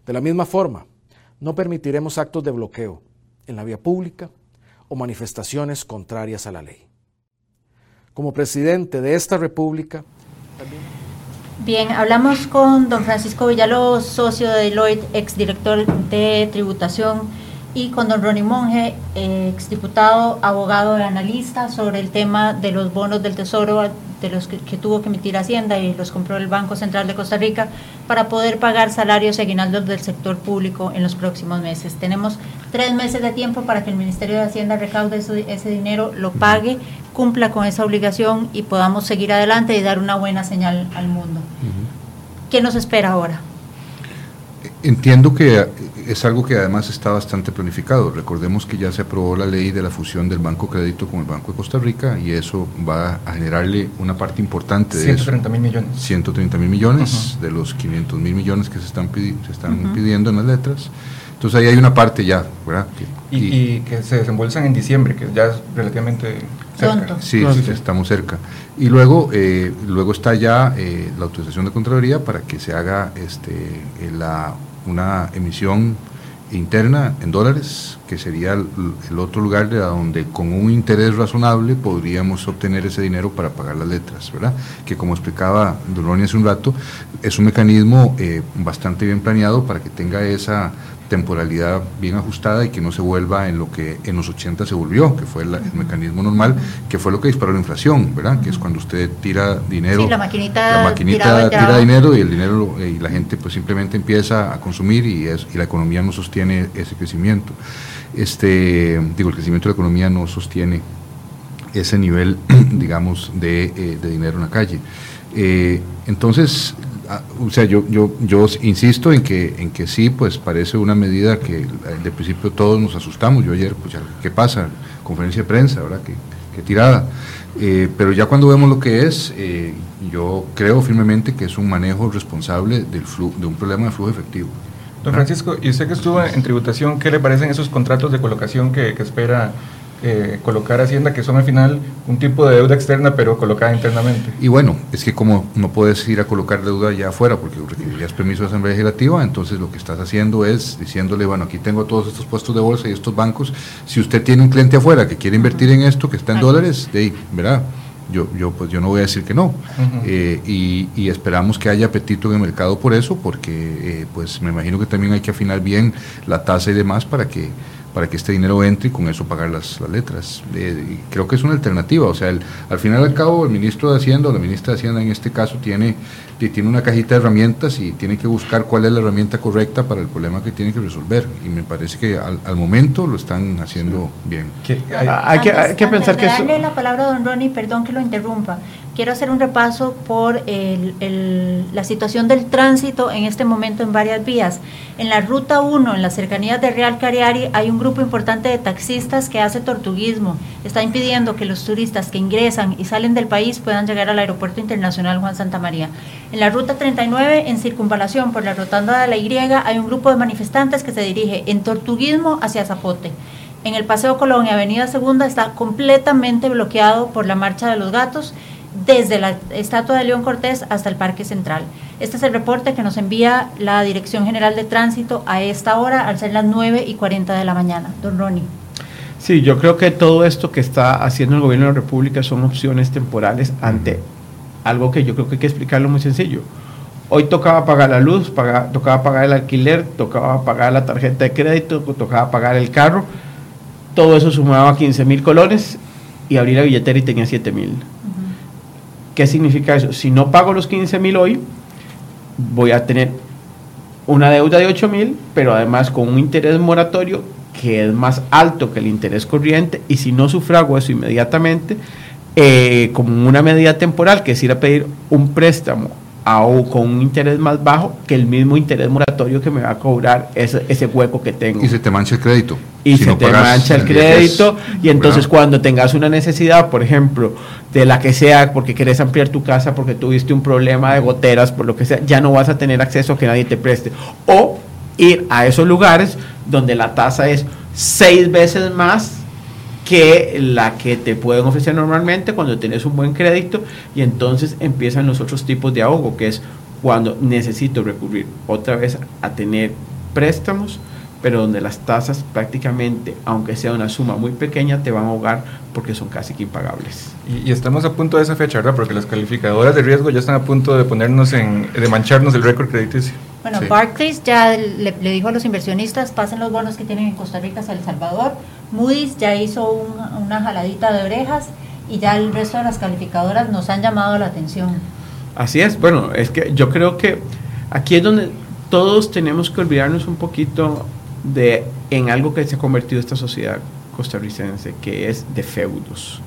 De la misma forma, no permitiremos actos de bloqueo en la vía pública, o manifestaciones contrarias a la ley. Como presidente de esta República, Bien, hablamos con don Francisco Villalobos, socio de Deloitte, exdirector de tributación, y con don Ronnie Monge, exdiputado, abogado y analista, sobre el tema de los bonos del Tesoro de los que, tuvo que emitir Hacienda y los compró el Banco Central de Costa Rica para poder pagar salarios y aguinaldos del sector público en los próximos meses. Tenemos tres meses de tiempo para que el Ministerio de Hacienda recaude ese, dinero, lo pague, cumpla con esa obligación y podamos seguir adelante y dar una buena señal al mundo. ¿Qué nos espera ahora? Entiendo que es algo que además está bastante planificado. Recordemos que ya se aprobó la ley de la fusión del Banco Crédito con el Banco de Costa Rica y eso va a generarle una parte importante de 130 mil millones. 130 mil millones de los 500 mil millones que se están, se están pidiendo en las letras. Entonces ahí hay una parte ya, ¿verdad? y, que se desembolsan en diciembre, que ya es relativamente cerca. Sí, estamos cerca. Y luego, eh, luego está ya eh, la autorización de Contraloría para que se haga este, la una emisión interna en dólares, que sería el, otro lugar de donde con un interés razonable podríamos obtener ese dinero para pagar las letras, ¿verdad? Que como explicaba Doloni hace un rato, es un mecanismo eh, bastante bien planeado para que tenga esa temporalidad bien ajustada y que no se vuelva en lo que en los 80 se volvió, que fue el mecanismo normal, que fue lo que disparó la inflación, ¿verdad? Que es cuando usted tira dinero, la maquinita, la maquinita tira dinero y el dinero y la gente pues simplemente empieza a consumir y, es, y la economía no sostiene ese crecimiento. Este, digo, el crecimiento de la economía no sostiene ese nivel, digamos, de, eh, de dinero en la calle. Eh, entonces, o sea, yo, yo, yo insisto en que, en que sí, pues parece una medida que de principio todos nos asustamos. Yo ayer, pues, ¿qué pasa? Conferencia de prensa, ¿verdad? ¿Qué, tirada? Eh, pero ya cuando vemos lo que es, eh, yo creo firmemente que es un manejo responsable del de un problema de flujo efectivo. Don Francisco, y usted que estuvo en tributación, ¿qué le parecen esos contratos de colocación que, que espera eh, colocar Hacienda, que son al final un tipo de deuda externa, pero colocada internamente. Y bueno, es que como no puedes ir a colocar deuda allá afuera porque requerirías permiso de Asamblea Legislativa, entonces lo que estás haciendo es diciéndole, bueno, aquí tengo todos estos puestos de bolsa y estos bancos, si usted tiene un cliente afuera que quiere invertir en esto, que está en dólares, de ahí, ¿verdad? Yo, yo, pues yo no voy a decir que no. Eh, y, esperamos que haya apetito en el mercado por eso, porque eh, pues me imagino que también hay que afinar bien la tasa y demás para que para que este dinero entre y con eso pagar las, las letras. Eh, creo que es una alternativa, o sea, el, al final y al cabo el ministro de Hacienda o la ministra de Hacienda en este caso tiene, tiene una cajita de herramientas y tiene que buscar cuál es la herramienta correcta para el problema que tiene que resolver. Y me parece que al, al momento lo están haciendo bien. hay, que, hay que pensar que... Darle la palabra a don Ronnie, perdón que lo interrumpa quiero hacer un repaso por la situación del tránsito en este momento en varias vías. En la ruta 1, en las cercanías de Real Cariari, hay un grupo importante de taxistas que hace tortuguismo. Está impidiendo que los turistas que ingresan y salen del país puedan llegar al Aeropuerto Internacional Juan Santa María. En la ruta 39, en circunvalación por la rotanda de la Y, hay un grupo de manifestantes que se dirige en tortuguismo hacia Zapote. En el Paseo Colón y Avenida Segunda está completamente bloqueado por la Marcha de los Gatos desde la estatua de León Cortés hasta el Parque Central. Este es el reporte que nos envía la Dirección General de Tránsito a esta hora, al ser las 9 y 40 de la mañana. Don Ronnie. Sí, yo creo que todo esto que está haciendo el gobierno de la República son opciones temporales ante algo que yo creo que hay que explicarlo muy sencillo. Hoy tocaba pagar la luz, tocaba pagar el alquiler, tocaba pagar la tarjeta de crédito, tocaba pagar el carro. Todo eso sumaba 15 mil colones y abrir la billetera y tenía 7 mil. ¿Qué significa eso? Si no pago los 15 mil hoy, voy a tener una deuda de 8 mil, pero además con un interés moratorio que es más alto que el interés corriente y si no sufrago eso inmediatamente, eh, como una medida temporal, que es ir a pedir un préstamo o con un interés más bajo que el mismo interés moratorio que me va a cobrar ese, ese hueco que tengo. Y se te mancha el crédito. Y se te mancha el crédito. y entonces cuando tengas una necesidad, por ejemplo, de la que sea, porque querés ampliar tu casa, porque tuviste un problema de goteras, por lo que sea, ya no vas a tener acceso a que nadie te preste. O ir a esos lugares donde la tasa es seis veces más que la que te pueden ofrecer normalmente cuando tienes un buen crédito y entonces empiezan los otros tipos de ahogo, que es cuando necesito recurrir otra vez a tener préstamos, pero donde las tasas prácticamente, aunque sea una suma muy pequeña, te van a ahogar porque son casi que impagables. Y, estamos a punto de esa fecha, ¿verdad? Porque las calificadoras de riesgo ya están a punto de ponernos en, de mancharnos el récord crediticio. Bueno, Barclays ya le, le, dijo a los inversionistas, pasen los bonos que tienen en Costa Rica hacia El Salvador, Moody's ya hizo una jaladita de orejas y ya el resto de las calificadoras nos han llamado la atención. Así es, bueno, es que yo creo que aquí es donde todos tenemos que olvidarnos un poquito de en algo que se ha convertido esta sociedad costarricense, que es de feudos,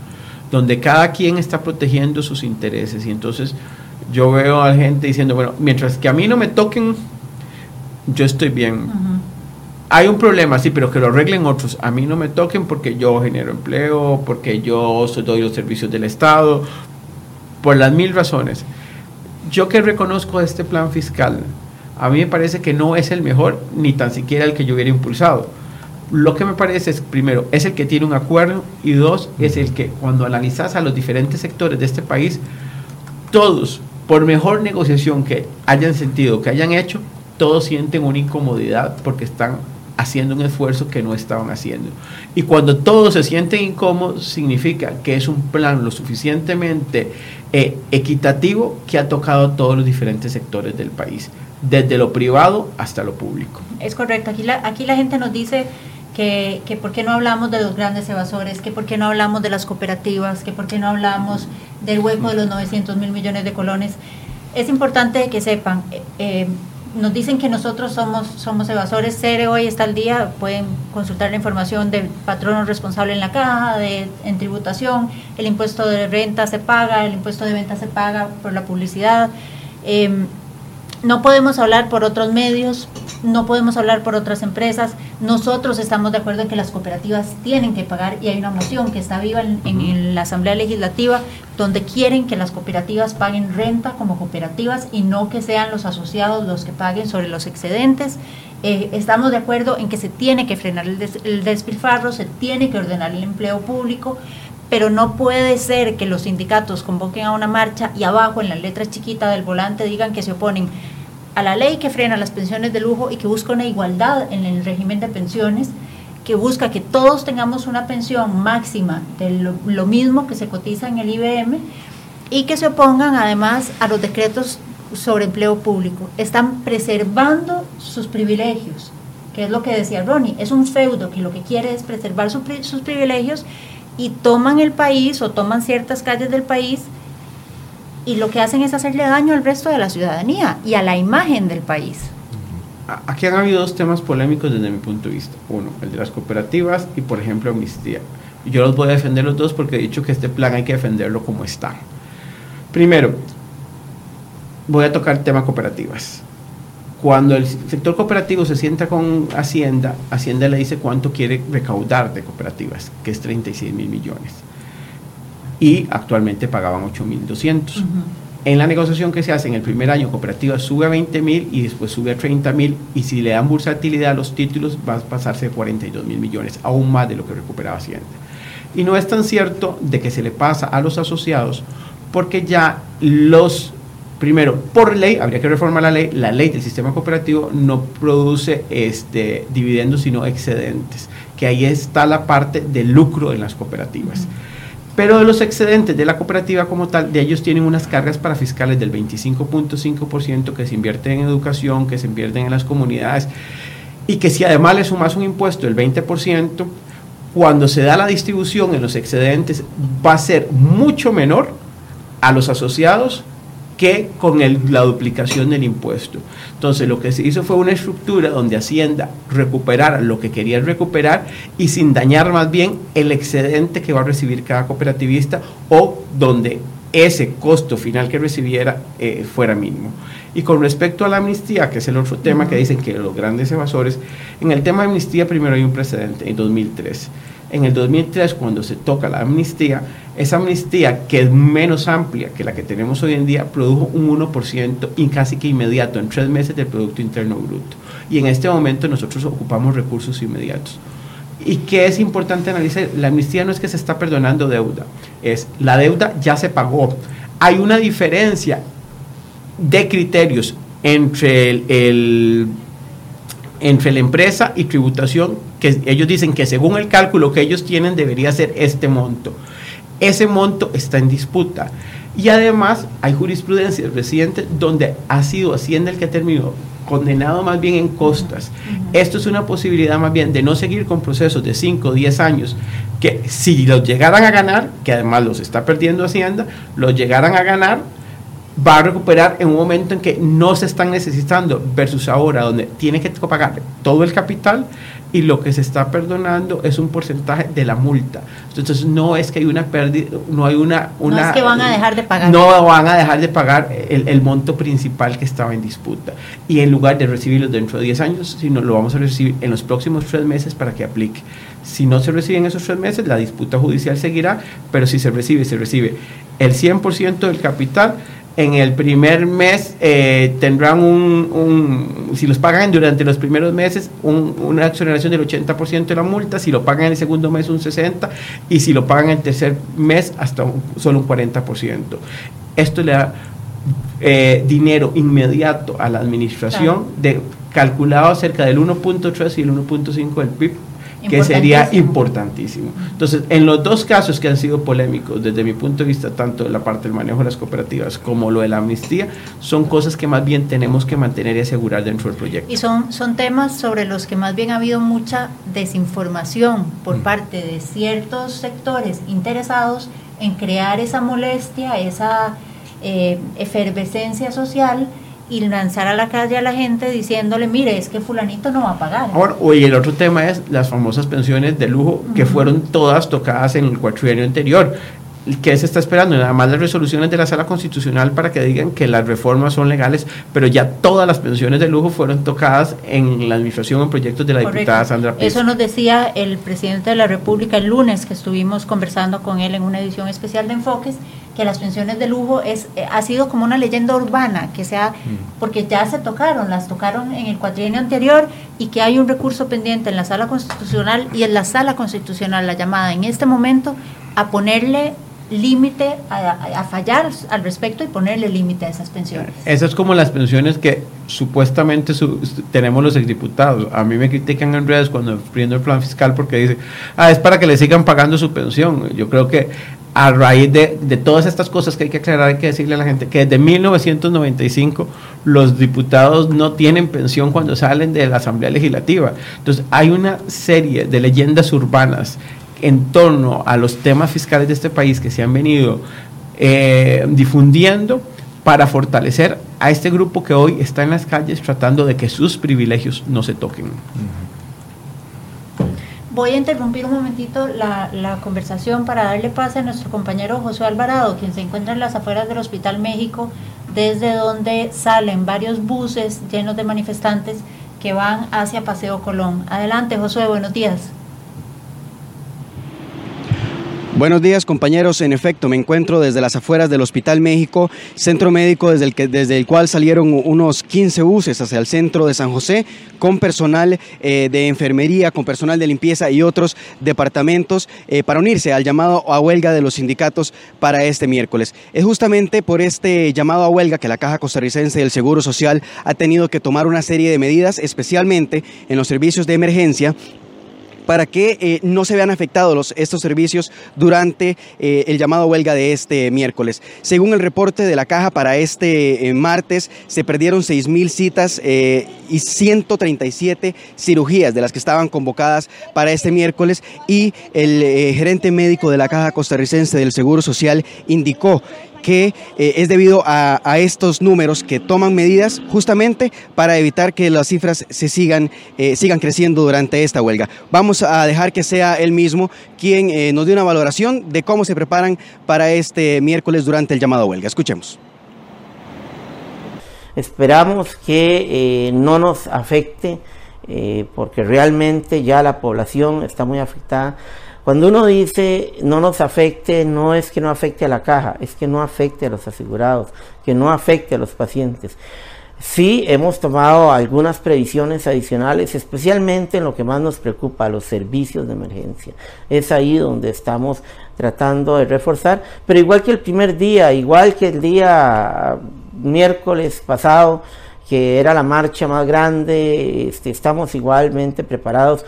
donde cada quien está protegiendo sus intereses. Y entonces yo veo a la gente diciendo, bueno, mientras que a mí no me toquen, yo estoy bien hay un problema, sí, pero que lo arreglen otros. A mí no me toquen porque yo genero empleo, porque yo doy los servicios del Estado, por las mil razones. Yo que reconozco este plan fiscal, a mí me parece que no es el mejor, ni tan siquiera el que yo hubiera impulsado. Lo que me parece es, primero, es el que tiene un acuerdo y dos, es el que cuando analizas a los diferentes sectores de este país, todos, por mejor negociación que hayan sentido, que hayan hecho, todos sienten una incomodidad porque están haciendo un esfuerzo que no estaban haciendo. Y cuando todos se sienten incómodos, significa que es un plan lo suficientemente eh, equitativo que ha tocado a todos los diferentes sectores del país, desde lo privado hasta lo público. Es correcto, aquí la, aquí la gente nos dice que, que por qué no hablamos de los grandes evasores, que por qué no hablamos de las cooperativas, que por qué no hablamos del hueco de los 900 mil millones de colones. Es importante que sepan, eh, eh, nos dicen que nosotros somos, somos evasores. CERE hoy está al día, pueden consultar la información del patrono responsable en la caja, de, en tributación, el impuesto de renta se paga, el impuesto de venta se paga por la publicidad. Eh, no podemos hablar por otros medios, no podemos hablar por otras empresas. Nosotros estamos de acuerdo en que las cooperativas tienen que pagar y hay una moción que está viva en, la Asamblea Legislativa donde quieren que las cooperativas paguen renta como cooperativas y no que sean los asociados los que paguen sobre los excedentes. Eh, estamos de acuerdo en que se tiene que frenar el, el despilfarro, se tiene que ordenar el empleo público, pero no puede ser que los sindicatos convoquen a una marcha y abajo en la letra chiquita del volante digan que se oponen a la ley que frena las pensiones de lujo y que busca una igualdad en el régimen de pensiones, que busca que todos tengamos una pensión máxima de lo, mismo que se cotiza en el IBM y que se opongan además a los decretos sobre empleo público. Están preservando sus privilegios, que es lo que decía Ronnie, es un feudo que lo que quiere es preservar sus privilegios y toman el país o toman ciertas calles del país y lo que hacen es hacerle daño al resto de la ciudadanía y a la imagen del país. Aquí han habido dos temas polémicos desde mi punto de vista. Uno, el de las cooperativas y, por ejemplo, amnistía. Yo los voy a defender los dos porque he dicho que este plan hay que defenderlo como está. Primero, voy a tocar el tema cooperativas. Cuando el sector cooperativo se sienta con Hacienda, Hacienda le dice cuánto quiere recaudar de cooperativas, que es 36 mil millones y actualmente pagaban 8.200. En la negociación que se hace en el primer año, cooperativa sube a 20 mil y después sube a 30 mil y si le dan bursatilidad a los títulos va a pasarse de 42 mil millones, aún más de lo que recuperaba Hacienda. Y no es tan cierto de que se le pasa a los asociados porque ya los, primero, por ley, habría que reformar la ley, la ley del sistema cooperativo no produce este, dividendos sino excedentes, que ahí está la parte de lucro en las cooperativas. Pero de los excedentes de la cooperativa como tal, de ellos tienen unas cargas para fiscales del 25.5% que se invierten en educación, que se invierten en las comunidades, y que si además le sumas un impuesto del 20%, cuando se da la distribución en los excedentes va a ser mucho menor a los asociados que con la duplicación del impuesto. Entonces lo que se hizo fue una estructura donde Hacienda recuperara lo que quería recuperar y sin dañar más bien el excedente que va a recibir cada cooperativista o donde ese costo final que recibiera eh, fuera mínimo. Y con respecto a la amnistía, que es el otro tema que dicen que los grandes evasores, en el tema de amnistía primero hay un precedente en 2003 en el 2003, cuando se toca la amnistía, esa amnistía, que es menos amplia que la que tenemos hoy en día, produjo un 1% y casi que inmediato, en tres meses del Producto Interno Bruto. Y en este momento nosotros ocupamos recursos inmediatos. ¿Y qué es importante analizar? La amnistía no es que se está perdonando deuda, es la deuda ya se pagó. Hay una diferencia de criterios entre el entre la empresa y tributación, que ellos dicen que según el cálculo que ellos tienen debería ser este monto. Ese monto está en disputa. Y además hay jurisprudencia reciente donde ha sido Hacienda el que terminó condenado más bien en costas. Esto es una posibilidad más bien de no seguir con procesos de 5 o 10 años, que si los llegaran a ganar, que además los está perdiendo Hacienda, los llegaran a ganar, va a recuperar en un momento en que no se están necesitando versus ahora donde tiene que pagar todo el capital y lo que se está perdonando es un porcentaje de la multa. Entonces no es que hay una pérdida, no hay una, una... No es que van a dejar de pagar. No van a dejar de pagar el, el monto principal que estaba en disputa. Y en lugar de recibirlo dentro de 10 años, sino lo vamos a recibir en los próximos tres meses para que aplique. Si no se recibe en esos tres meses, la disputa judicial seguirá, pero si se recibe, se recibe el 100% del capital en el primer mes eh, tendrán un, si los pagan durante los primeros meses, una exoneración del 80% de la multa, si lo pagan en el segundo mes un 60% y si lo pagan en el tercer mes hasta solo un 40%. Esto le da eh, dinero inmediato a la administración de calculado cerca del 1.3 y el 1.5 del PIB que sería importantísimo. Entonces, en los dos casos que han sido polémicos, desde mi punto de vista, tanto la parte del manejo de las cooperativas como lo de la amnistía, son cosas que más bien tenemos que mantener y asegurar dentro del proyecto. Y son, son temas sobre los que más bien ha habido mucha desinformación por mm. parte de ciertos sectores interesados en crear esa molestia, esa eh, efervescencia social y lanzar a la calle a la gente diciéndole, mire, es que fulanito no va a pagar. Ahora, el otro tema es las famosas pensiones de lujo que fueron todas tocadas en el cuatrienio anterior. ¿Qué se está esperando? Nada más las resoluciones de la Sala Constitucional para que digan que las reformas son legales, pero ya todas las pensiones de lujo fueron tocadas en la administración en proyectos de la diputada Sandra Pérez. Eso nos decía el presidente de la República el lunes que estuvimos conversando con él en una edición especial de Enfoques, que las pensiones de lujo es eh, ha sido como una leyenda urbana, que sea mm. porque ya se tocaron, las tocaron en el cuatrienio anterior y que hay un recurso pendiente en la Sala Constitucional y en la Sala Constitucional la llamada en este momento a ponerle límite a, fallar al respecto y ponerle límite a esas pensiones. Esas es como las pensiones que supuestamente tenemos los exdiputados. A mí me critican en redes cuando prendo el plan fiscal porque dicen, ah, es para que le sigan pagando su pensión. Yo creo que a raíz de, todas estas cosas que hay que aclarar, hay que decirle a la gente que desde 1995 los diputados no tienen pensión cuando salen de la Asamblea Legislativa. Entonces hay una serie de leyendas urbanas en torno a los temas fiscales de este país que se han venido eh, difundiendo para fortalecer a este grupo que hoy está en las calles tratando de que sus privilegios no se toquen. Voy a interrumpir un momentito la, la, conversación para darle pase a nuestro compañero José Alvarado, quien se encuentra en las afueras del Hospital México, desde donde salen varios buses llenos de manifestantes que van hacia Paseo Colón. Adelante, José, buenos días. Buenos días compañeros, en efecto me encuentro desde las afueras del Hospital México, centro médico desde el, que, desde el cual salieron unos 15 buses hacia el centro de San José con personal eh, de enfermería, con personal de limpieza y otros departamentos eh, para unirse al llamado a huelga de los sindicatos para este miércoles. Es justamente por este llamado a huelga que la Caja Costarricense del Seguro Social ha tenido que tomar una serie de medidas, especialmente en los servicios de emergencia para que eh, no se vean afectados estos servicios durante eh, el llamado huelga de este miércoles. Según el reporte de la caja para este eh, martes, se perdieron 6.000 citas y 137 cirugías de las que estaban convocadas para este miércoles y el gerente médico de la caja costarricense del Seguro Social indicó que eh, es debido a, estos números que toman medidas justamente para evitar que las cifras se sigan, eh, sigan creciendo durante esta huelga. Vamos a dejar que sea él mismo quien eh, nos dé una valoración de cómo se preparan para este miércoles durante el llamado huelga. Escuchemos. Esperamos que no nos afecte porque realmente ya la población está muy afectada cuando uno dice no nos afecte, no es que no afecte a la caja, es que no afecte a los asegurados, que no afecte a los pacientes. Sí, hemos tomado algunas previsiones adicionales, especialmente en lo que más nos preocupa, los servicios de emergencia. Es ahí donde estamos tratando de reforzar, pero igual que el primer día, igual que el día miércoles pasado, que era la marcha más grande, este, estamos igualmente preparados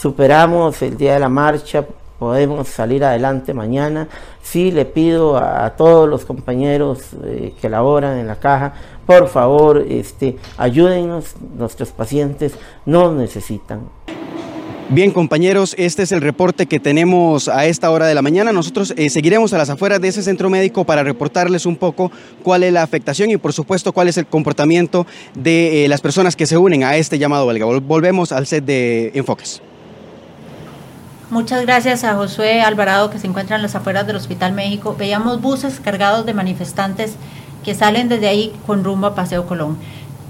superamos el día de la marcha, podemos salir adelante mañana. Sí, le pido a, todos los compañeros eh, que laboran en la caja, por favor, este, ayúdennos, nuestros pacientes nos necesitan. Bien, compañeros, este es el reporte que tenemos a esta hora de la mañana. Nosotros eh, seguiremos a las afueras de ese centro médico para reportarles un poco cuál es la afectación y, por supuesto, cuál es el comportamiento de eh, las personas que se unen a este llamado. Volvemos al set de Enfoques. Muchas gracias a Josué Alvarado que se encuentra en las afueras del Hospital México. Veíamos buses cargados de manifestantes que salen desde ahí con rumbo a Paseo Colón.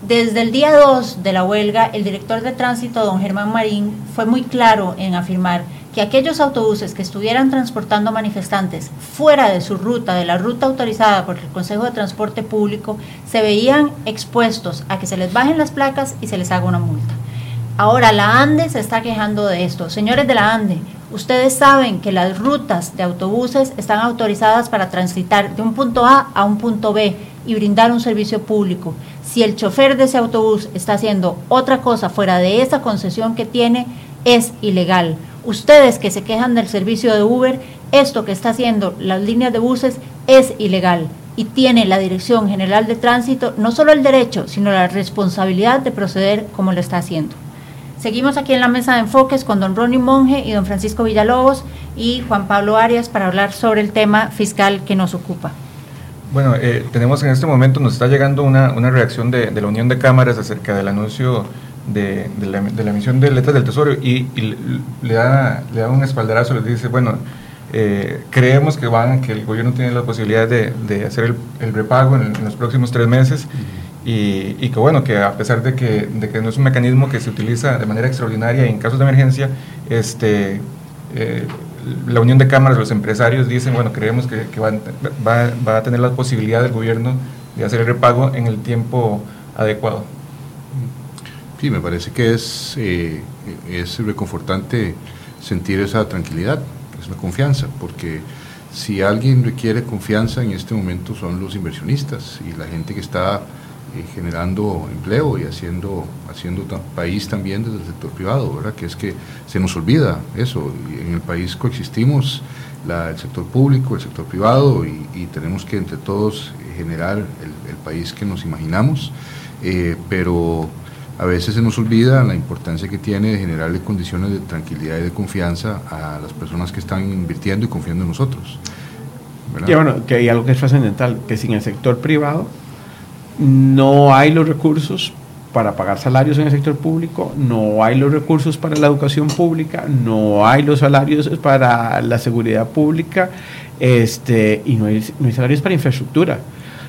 Desde el día 2 de la huelga, el director de tránsito, don Germán Marín, fue muy claro en afirmar que aquellos autobuses que estuvieran transportando manifestantes fuera de su ruta, de la ruta autorizada por el Consejo de Transporte Público, se veían expuestos a que se les bajen las placas y se les haga una multa. Ahora la ANDE se está quejando de esto. Señores de la ANDE, ustedes saben que las rutas de autobuses están autorizadas para transitar de un punto A a un punto B y brindar un servicio público. Si el chofer de ese autobús está haciendo otra cosa fuera de esa concesión que tiene, es ilegal. Ustedes que se quejan del servicio de Uber, esto que está haciendo las líneas de buses es ilegal y tiene la Dirección General de Tránsito no solo el derecho, sino la responsabilidad de proceder como lo está haciendo. Seguimos aquí en la mesa de enfoques con don Ronnie Monge y don Francisco Villalobos y Juan Pablo Arias para hablar sobre el tema fiscal que nos ocupa. Bueno, eh, tenemos en este momento, nos está llegando una, una reacción de, de, la Unión de Cámaras acerca del anuncio de, de, la, de la, emisión de letras del Tesoro y, y le, da, le da un espaldarazo, les dice, bueno, eh, creemos que van, que el gobierno tiene la posibilidad de, de hacer el, el repago en, en, los próximos tres meses. Uh -huh y, y, que bueno, que a pesar de que, de que, no es un mecanismo que se utiliza de manera extraordinaria y en casos de emergencia, este, eh, la unión de cámaras, los empresarios dicen, bueno, creemos que, que va, va, va, a tener la posibilidad del gobierno de hacer el repago en el tiempo adecuado. Sí, me parece que es, eh, es reconfortante sentir esa tranquilidad, esa confianza, porque si alguien requiere confianza en este momento son los inversionistas y la gente que está eh, generando empleo y haciendo, haciendo país también desde el sector privado, ¿verdad? Que es que se nos olvida eso. En el país coexistimos la, el sector público, el sector privado y, tenemos que entre todos generar el, el, país que nos imaginamos, eh, pero a veces se nos olvida la importancia que tiene de generarle condiciones de tranquilidad y de confianza a las personas que están invirtiendo y confiando en nosotros. Y bueno, que hay algo que es trascendental, que sin el sector privado no hay los recursos para pagar salarios en el sector público, no hay los recursos para la educación pública, no hay los salarios para la seguridad pública este, y no hay, no hay salarios para infraestructura,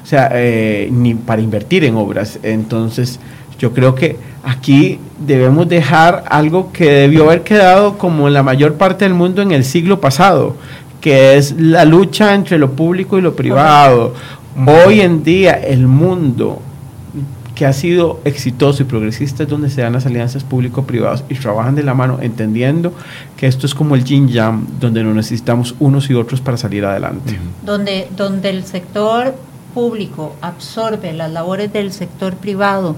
o sea, eh, ni para invertir en obras. Entonces, yo creo que aquí debemos dejar algo que debió haber quedado como en la mayor parte del mundo en el siglo pasado, que es la lucha entre lo público y lo privado. Hoy en día el mundo que ha sido exitoso y progresista es donde se dan las alianzas público-privadas y trabajan de la mano entendiendo que esto es como el yin yang, donde nos necesitamos unos y otros para salir adelante. Donde, donde el sector público absorbe las labores del sector privado,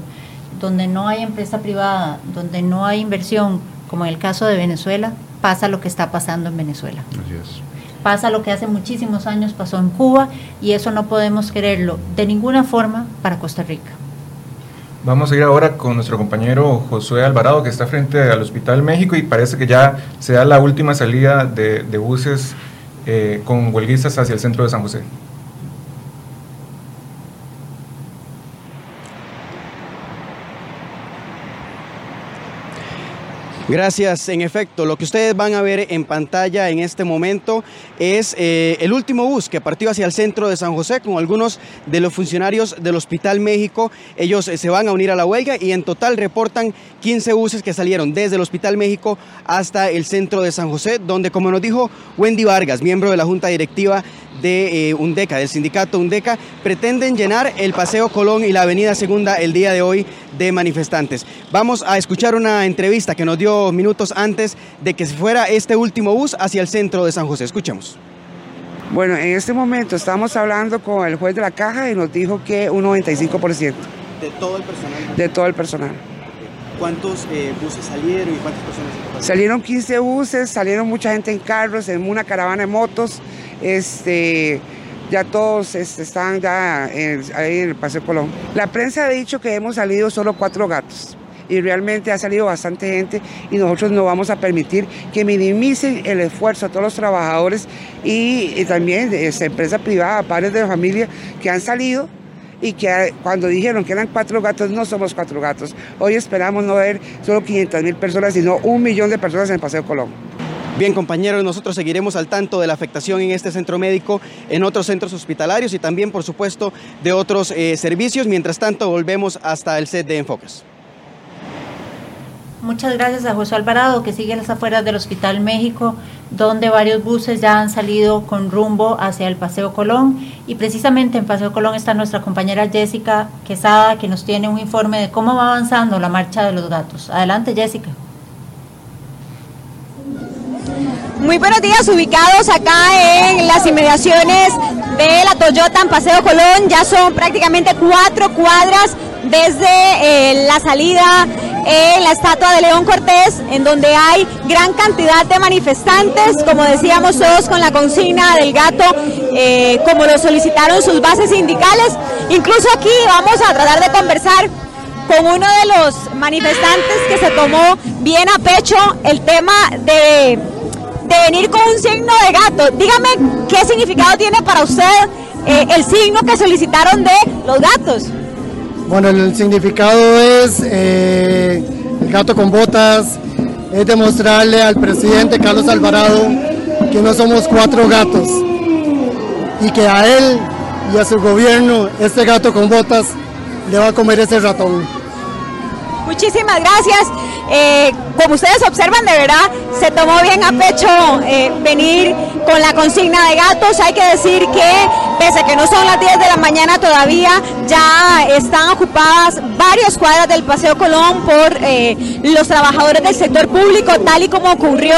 donde no hay empresa privada, donde no hay inversión, como en el caso de Venezuela, pasa lo que está pasando en Venezuela. Así es pasa lo que hace muchísimos años pasó en Cuba y eso no podemos quererlo de ninguna forma para Costa Rica. Vamos a ir ahora con nuestro compañero Josué Alvarado que está frente al Hospital México y parece que ya se da la última salida de, buses eh, con huelguistas hacia el centro de San José. Gracias. En efecto, lo que ustedes van a ver en pantalla en este momento es eh, el último bus que partió hacia el centro de San José con algunos de los funcionarios del Hospital México. Ellos eh, se van a unir a la huelga y en total reportan 15 buses que salieron desde el Hospital México hasta el centro de San José, donde, como nos dijo Wendy Vargas, miembro de la Junta Directiva de eh, UNDECA, del sindicato UNDECA, pretenden llenar el Paseo Colón y la Avenida Segunda el día de hoy de manifestantes. Vamos a escuchar una entrevista que nos dio minutos antes de que se fuera este último bus hacia el centro de San José. Escuchemos. Bueno, en este momento estamos hablando con el juez de la caja y nos dijo que un 95%. ¿De todo el personal? De todo el personal. ¿Cuántos eh, buses salieron y cuántas personas? Salieron 15 buses, salieron mucha gente en carros, en una caravana de motos. Este, ya todos este, están ya ahí en el Paseo Colón. La prensa ha dicho que hemos salido solo cuatro gatos y realmente ha salido bastante gente y nosotros no vamos a permitir que minimicen el esfuerzo a todos los trabajadores y, también de esa empresa privada, padres de familia que han salido y que cuando dijeron que eran cuatro gatos, no somos cuatro gatos. Hoy esperamos no ver solo 500 mil personas, sino un millón de personas en el Paseo Colón. Bien, compañeros, nosotros seguiremos al tanto de la afectación en este centro médico, en otros centros hospitalarios y también, por supuesto, de otros eh, servicios. Mientras tanto, volvemos hasta el set de Enfoques. Muchas gracias a José Alvarado, que sigue a las afueras del Hospital México, donde varios buses ya han salido con rumbo hacia el Paseo Colón. Y precisamente en Paseo Colón está nuestra compañera Jessica Quesada, que nos tiene un informe de cómo va avanzando la marcha de los datos. Adelante, Jessica. Muy buenos días, ubicados acá en las inmediaciones de la Toyota en Paseo Colón. Ya son prácticamente cuatro cuadras desde eh, la salida en la estatua de León Cortés, en donde hay gran cantidad de manifestantes, como decíamos todos con la consigna del gato, eh, como lo solicitaron sus bases sindicales. Incluso aquí vamos a tratar de conversar con uno de los manifestantes que se tomó bien a pecho el tema de, de venir con un signo de gato. Dígame qué significado tiene para usted eh, el signo que solicitaron de los gatos. Bueno, el significado es eh, el gato con botas, es demostrarle al presidente Carlos Alvarado que no somos cuatro gatos y que a él y a su gobierno este gato con botas le va a comer ese ratón. Muchísimas gracias. Eh, como ustedes observan, de verdad se tomó bien a pecho eh, venir con la consigna de gatos. Hay que decir que, pese a que no son las 10 de la mañana todavía, ya están ocupadas varias cuadras del Paseo Colón por eh, los trabajadores del sector público, tal y como ocurrió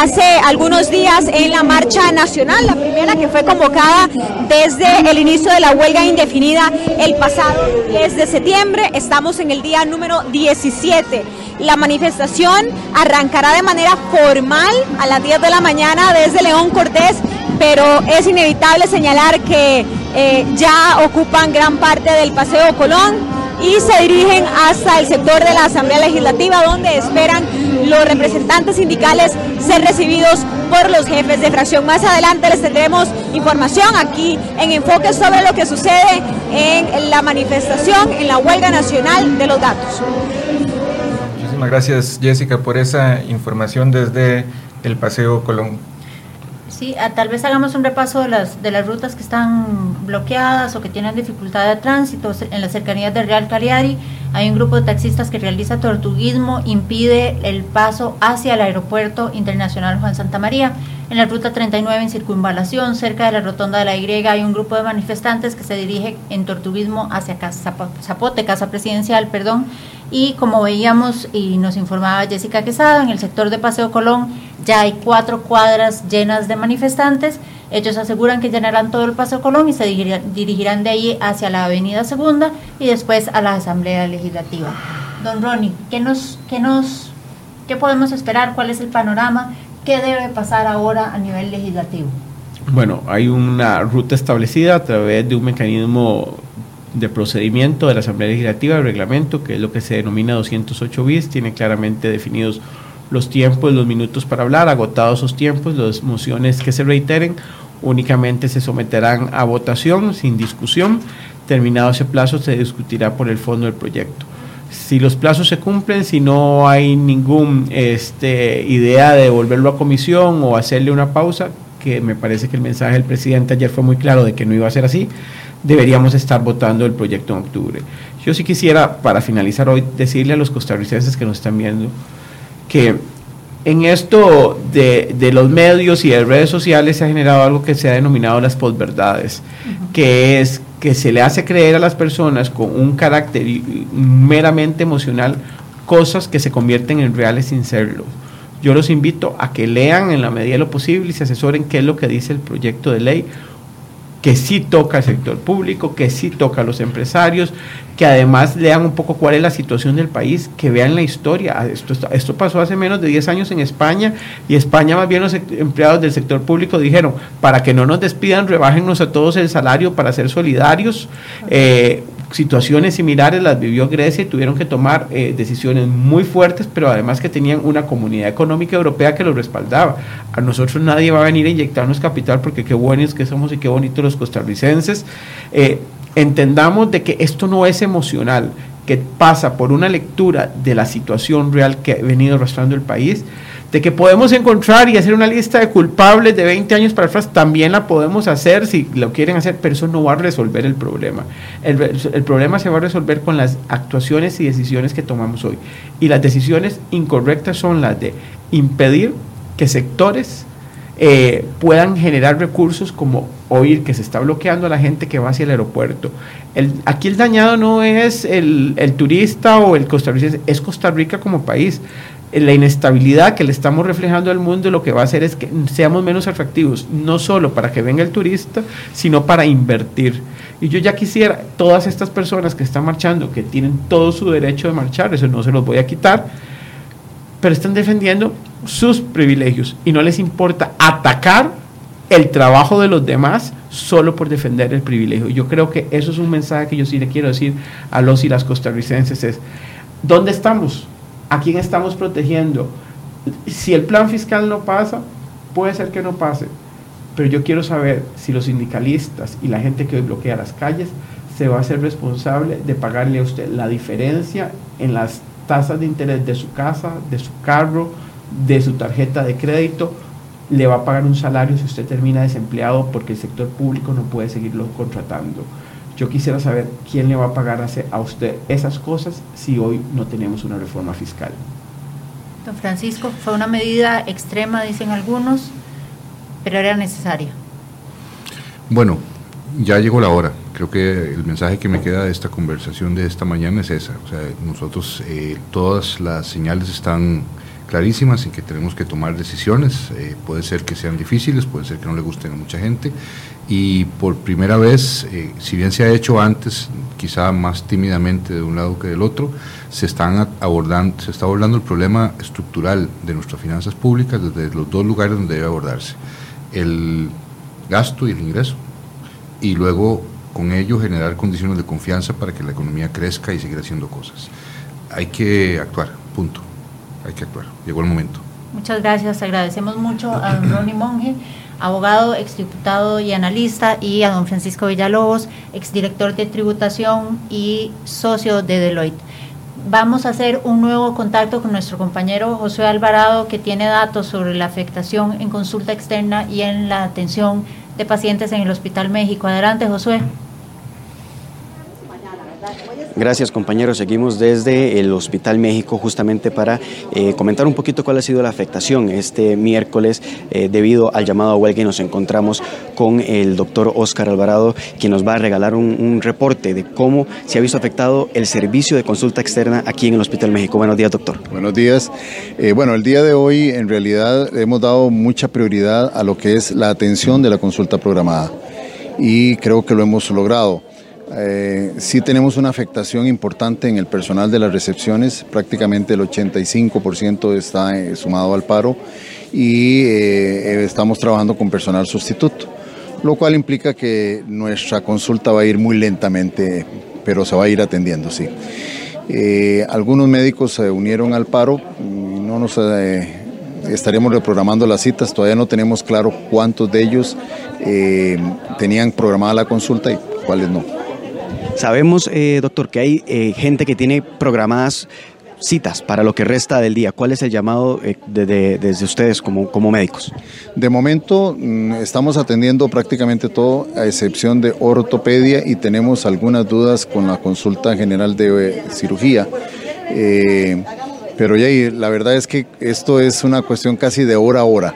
hace algunos días en la marcha nacional, la primera que fue convocada desde el inicio de la huelga indefinida el pasado 10 de septiembre. Estamos en el día número 17. La manifestación arrancará de manera formal a las 10 de la mañana desde León Cortés, pero es inevitable señalar que eh, ya ocupan gran parte del Paseo Colón y se dirigen hasta el sector de la Asamblea Legislativa donde esperan los representantes sindicales ser recibidos por los jefes de fracción. Más adelante les tendremos información aquí en Enfoque sobre lo que sucede en la manifestación, en la huelga nacional de los datos gracias Jessica por esa información desde el Paseo Colón. Sí, tal vez hagamos un repaso de las, de las rutas que están bloqueadas o que tienen dificultad de tránsito en las cercanías de Real Cariari. Hay un grupo de taxistas que realiza tortuguismo, impide el paso hacia el aeropuerto internacional Juan Santa María. En la ruta 39 en circunvalación, cerca de la rotonda de la Y, hay un grupo de manifestantes que se dirige en tortuguismo hacia Casa Zapote, Casa Presidencial, perdón. Y como veíamos y nos informaba Jessica Quesada, en el sector de Paseo Colón ya hay cuatro cuadras llenas de manifestantes. Ellos aseguran que llenarán todo el Paseo Colón y se dirigirán de ahí hacia la Avenida Segunda y después a la Asamblea Legislativa. Don Ronnie, ¿qué nos, qué nos, qué podemos esperar? ¿Cuál es el panorama? ¿Qué debe pasar ahora a nivel legislativo? Bueno, hay una ruta establecida a través de un mecanismo de procedimiento de la Asamblea Legislativa, el reglamento, que es lo que se denomina 208 bis, tiene claramente definidos los tiempos, los minutos para hablar, agotados esos tiempos, las mociones que se reiteren únicamente se someterán a votación sin discusión. Terminado ese plazo se discutirá por el fondo del proyecto si los plazos se cumplen, si no hay ninguna este, idea de devolverlo a comisión o hacerle una pausa, que me parece que el mensaje del presidente ayer fue muy claro de que no iba a ser así, deberíamos estar votando el proyecto en octubre. Yo sí quisiera, para finalizar hoy, decirle a los costarricenses que nos están viendo que en esto de, de, los medios y de redes sociales se ha generado algo que se ha denominado las posverdades, que es que se le hace creer a las personas con un carácter meramente emocional cosas que se convierten en reales sin serlo. Yo los invito a que lean en la medida de lo posible y se asesoren qué es lo que dice el proyecto de ley que sí toca al sector público, que sí toca a los empresarios, que además lean un poco cuál es la situación del país, que vean la historia. Ah, esto, esto pasó hace menos de 10 años en España y España más bien los empleados del sector público dijeron, para que no nos despidan, rebájennos a todos el salario para ser solidarios. Eh, situaciones similares las vivió Grecia y tuvieron que tomar eh, decisiones muy fuertes, pero además que tenían una comunidad económica europea que los respaldaba. A nosotros nadie va a venir a inyectarnos capital porque qué buenos que somos y qué bonitos los costarricenses. Eh, entendamos de que esto no es emocional, que pasa por una lectura de la situación real que ha venido arrastrando el país de que podemos encontrar y hacer una lista de culpables de 20 años para atrás, también la podemos hacer si lo quieren hacer, pero eso no va a resolver el problema. El, el, problema se va a resolver con las actuaciones y decisiones que tomamos hoy. Y las decisiones incorrectas son las de impedir que sectores eh, puedan generar recursos como oír que se está bloqueando a la gente que va hacia el aeropuerto. Aquí el dañado no es el, el turista o el costarricense, es Costa Rica como país la inestabilidad que le estamos reflejando al mundo lo que va a hacer es que seamos menos atractivos, no solo para que venga el turista, sino para invertir. Y yo ya quisiera, todas estas personas que están marchando, que tienen todo su derecho de marchar, eso no se los voy a quitar, pero están defendiendo sus privilegios y no les importa atacar el trabajo de los demás solo por defender el privilegio. Yo creo que eso es un mensaje que yo sí le quiero decir a los y las costarricenses es, ¿dónde estamos? ¿A quién estamos protegiendo? Si el plan fiscal no pasa, puede ser que no pase, pero yo quiero saber si los sindicalistas y la gente que hoy bloquea las calles se va a ser responsable de pagarle a usted la diferencia en las tasas de interés de su casa, de su carro, de su tarjeta de crédito, le va a pagar un salario si usted termina desempleado porque el sector público no puede seguirlo contratando. Yo quisiera saber quién le va a pagar a usted esas cosas si hoy no tenemos una reforma fiscal. Don Francisco, fue una medida extrema, dicen algunos, pero era necesaria. Bueno, ya llegó la hora. Creo que el mensaje que me queda de esta conversación de esta mañana es esa. O sea, nosotros, eh, todas las señales están clarísimas en que tenemos que tomar decisiones. Eh, puede ser que sean difíciles, puede ser que no le gusten a mucha gente. Y por primera vez, eh, si bien se ha hecho antes, quizá más tímidamente de un lado que del otro, se, están abordando, se está abordando el problema estructural de nuestras finanzas públicas desde los dos lugares donde debe abordarse. El gasto y el ingreso. Y luego con ello generar condiciones de confianza para que la economía crezca y seguir haciendo cosas. Hay que actuar, punto hay que actuar. Llegó el momento. Muchas gracias. Agradecemos mucho a don Ronnie Monge, abogado, exdiputado y analista, y a don Francisco Villalobos, exdirector de tributación y socio de Deloitte. Vamos a hacer un nuevo contacto con nuestro compañero José Alvarado, que tiene datos sobre la afectación en consulta externa y en la atención de pacientes en el Hospital México. Adelante, Josué. Gracias compañeros, seguimos desde el Hospital México justamente para eh, comentar un poquito cuál ha sido la afectación este miércoles eh, debido al llamado a huelga y nos encontramos con el doctor Oscar Alvarado quien nos va a regalar un, reporte de cómo se ha visto afectado el servicio de consulta externa aquí en el Hospital México. Buenos días doctor. Buenos días. Eh, bueno, el día de hoy en realidad hemos dado mucha prioridad a lo que es la atención de la consulta programada y creo que lo hemos logrado. Eh, sí tenemos una afectación importante en el personal de las recepciones, prácticamente el 85% está eh, sumado al paro y eh, estamos trabajando con personal sustituto, lo cual implica que nuestra consulta va a ir muy lentamente, pero se va a ir atendiendo, sí. algunos médicos se unieron al paro, no nos estaremos reprogramando las citas, todavía no tenemos claro cuántos de ellos tenían programada la consulta y cuáles no. Sabemos, eh, doctor, que hay eh, gente que tiene programadas citas para lo que resta del día. ¿Cuál es el llamado eh, desde ustedes como, como médicos? De momento mm, estamos atendiendo prácticamente todo, a excepción de ortopedia y tenemos algunas dudas con la consulta general de cirugía. pero ya la verdad es que esto es una cuestión casi de hora a hora.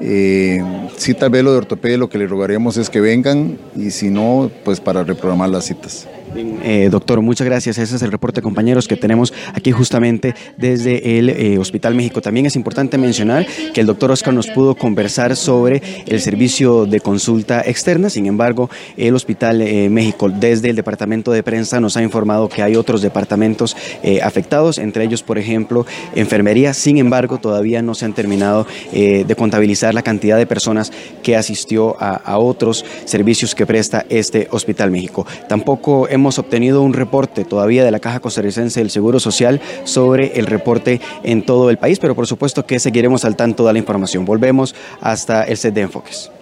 Eh, si tal vez lo de ortopedia lo que le rogaríamos es que vengan y si no, pues para reprogramar las citas. Eh, doctor, muchas gracias. Ese es el reporte, compañeros, que tenemos aquí justamente desde el eh, Hospital México. También es importante mencionar que el doctor Oscar nos pudo conversar sobre el servicio de consulta externa. Sin embargo, el Hospital eh, México, desde el Departamento de Prensa, nos ha informado que hay otros departamentos afectados, entre ellos, por ejemplo, enfermería. Sin embargo, todavía no se han terminado de contabilizar la cantidad de personas que asistió a, a otros servicios que presta este Hospital México. Tampoco hemos hemos obtenido un reporte todavía de la Caja Costarricense del Seguro Social sobre el reporte en todo el país, pero por supuesto que seguiremos al tanto de la información. Volvemos hasta el set de enfoques.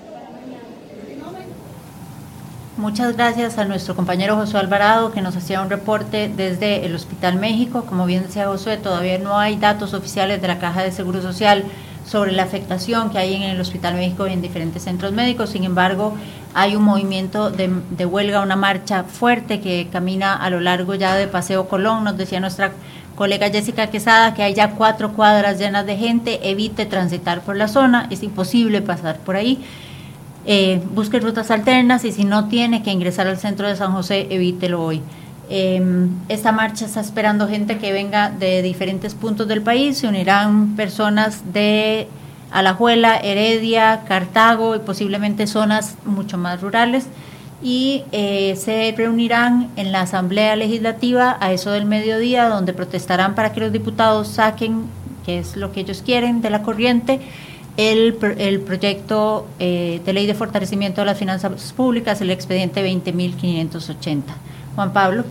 Muchas gracias a nuestro compañero Josué Alvarado que nos hacía un reporte desde el Hospital México. Como bien decía Josué, todavía no hay datos oficiales de la Caja de Seguro Social sobre la afectación que hay en el Hospital México y en diferentes centros médicos. Sin embargo, hay un movimiento de, huelga, una marcha fuerte que camina a lo largo ya de Paseo Colón. Nos decía nuestra colega Jessica Quesada que hay ya cuatro cuadras llenas de gente. Evite transitar por la zona, es imposible pasar por ahí. Eh, busque rutas alternas y si no tiene que ingresar al centro de San José, evítelo hoy. Em, esta marcha está esperando gente que venga de diferentes puntos del país, se unirán personas de Alajuela, Heredia, Cartago y posiblemente zonas mucho más rurales y eh, se reunirán en la Asamblea Legislativa a eso del mediodía, donde protestarán para que los diputados saquen, que es lo que ellos quieren, de la corriente, el, el proyecto eh, de ley de fortalecimiento de las finanzas públicas, el expediente 20.580. Juan Pablo.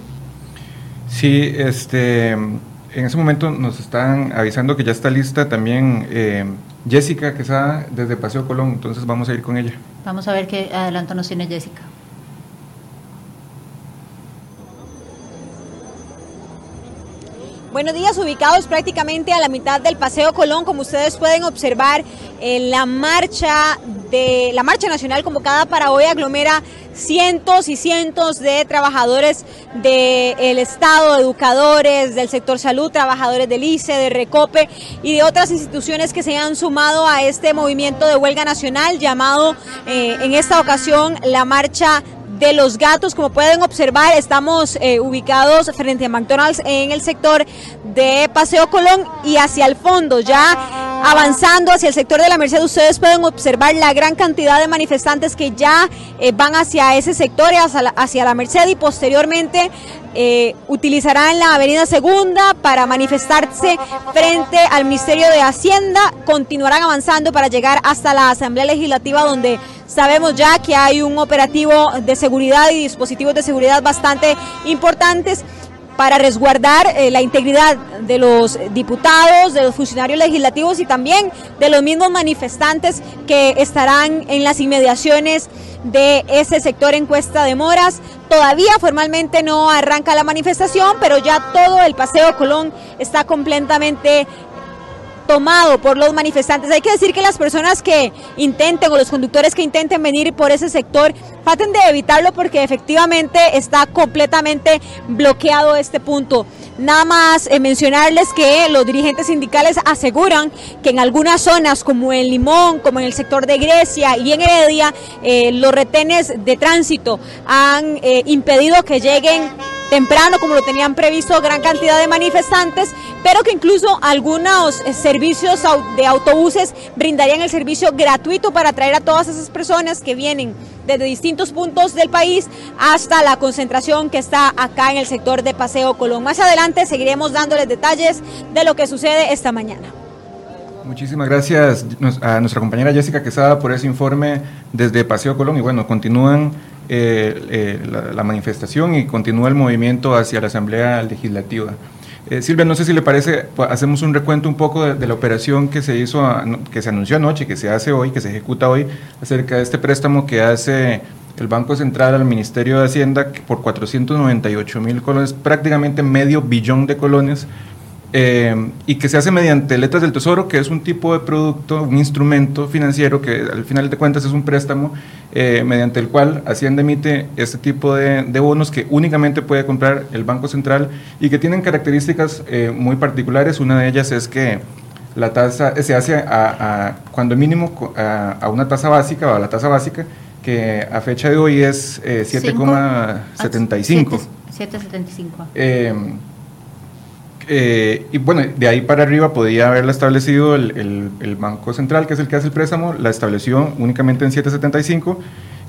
Sí, este, en ese momento nos están avisando que ya está lista también eh, Jessica, que está desde Paseo Colón, entonces vamos a ir con ella. Vamos a ver qué adelanto nos tiene Jessica. Buenos días, ubicados prácticamente a la mitad del Paseo Colón, como ustedes pueden observar, la marcha de la marcha nacional convocada para hoy aglomera cientos y cientos de trabajadores del Estado, educadores del sector salud, trabajadores del ICE, de Recope y de otras instituciones que se han sumado a este movimiento de huelga nacional llamado eh, en esta ocasión la marcha de los gatos. Como pueden observar, estamos eh, ubicados frente a McDonald's en el sector de Paseo Colón y hacia el fondo, ya avanzando hacia el sector de la Merced, ustedes pueden observar la gran cantidad de manifestantes que ya eh, van hacia ese sector, hacia la, hacia la Merced y posteriormente eh, utilizarán la Avenida Segunda para manifestarse frente al Ministerio de Hacienda, continuarán avanzando para llegar hasta la Asamblea Legislativa donde sabemos ya que hay un operativo de seguridad y dispositivos de seguridad bastante importantes para resguardar eh, la integridad de los diputados, de los funcionarios legislativos y también de los mismos manifestantes que estarán en las inmediaciones de ese sector en Cuesta de Moras. Todavía formalmente no arranca la manifestación, pero ya todo el Paseo Colón está completamente tomado por los manifestantes. Hay que decir que las personas que intenten o los conductores que intenten venir por ese sector traten de evitarlo porque efectivamente está completamente bloqueado este punto. Nada más eh, mencionarles que los dirigentes sindicales aseguran que en algunas zonas como en Limón, como en el sector de Grecia y en Heredia, eh, los retenes de tránsito han eh, impedido que lleguen temprano, como lo tenían previsto gran cantidad de manifestantes, pero que incluso algunos eh, servicios de autobuses brindarían el servicio gratuito para traer a todas esas personas que vienen desde distintos puntos del país hasta la concentración que está acá en el sector de Paseo Colón. Más adelante seguiremos dándoles detalles de lo que sucede esta mañana. Muchísimas gracias a nuestra compañera Jessica Quesada por ese informe desde Paseo Colón y bueno, continúan eh, eh, la, manifestación y continúa el movimiento hacia la Asamblea Legislativa. Eh, Silvia, no sé si le parece, pues, hacemos un recuento un poco de, la operación que se hizo, que se anunció anoche, que se hace hoy, que se ejecuta hoy, acerca de este préstamo que hace el Banco Central al Ministerio de Hacienda por 498 mil colones, prácticamente medio billón de colones eh, y que se hace mediante letras del tesoro, que es un tipo de producto, un instrumento financiero que al final de cuentas es un préstamo eh, mediante el cual Hacienda emite este tipo de, bonos que únicamente puede comprar el Banco Central y que tienen características eh, muy particulares. Una de ellas es que la tasa se hace a, cuando mínimo a, una tasa básica o a la tasa básica que a fecha de hoy es 7,75. 7,75. Eh, y bueno, de ahí para arriba podía haberla establecido el, Banco Central, que es el que hace el préstamo, la estableció únicamente en 775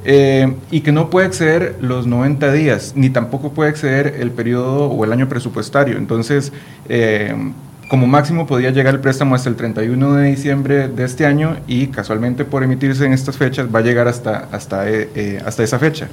eh, y que no puede exceder los 90 días, ni tampoco puede exceder el periodo o el año presupuestario. Entonces, eh, como máximo podía llegar el préstamo hasta el 31 de diciembre de este año y casualmente por emitirse en estas fechas va a llegar hasta, hasta, hasta esa fecha.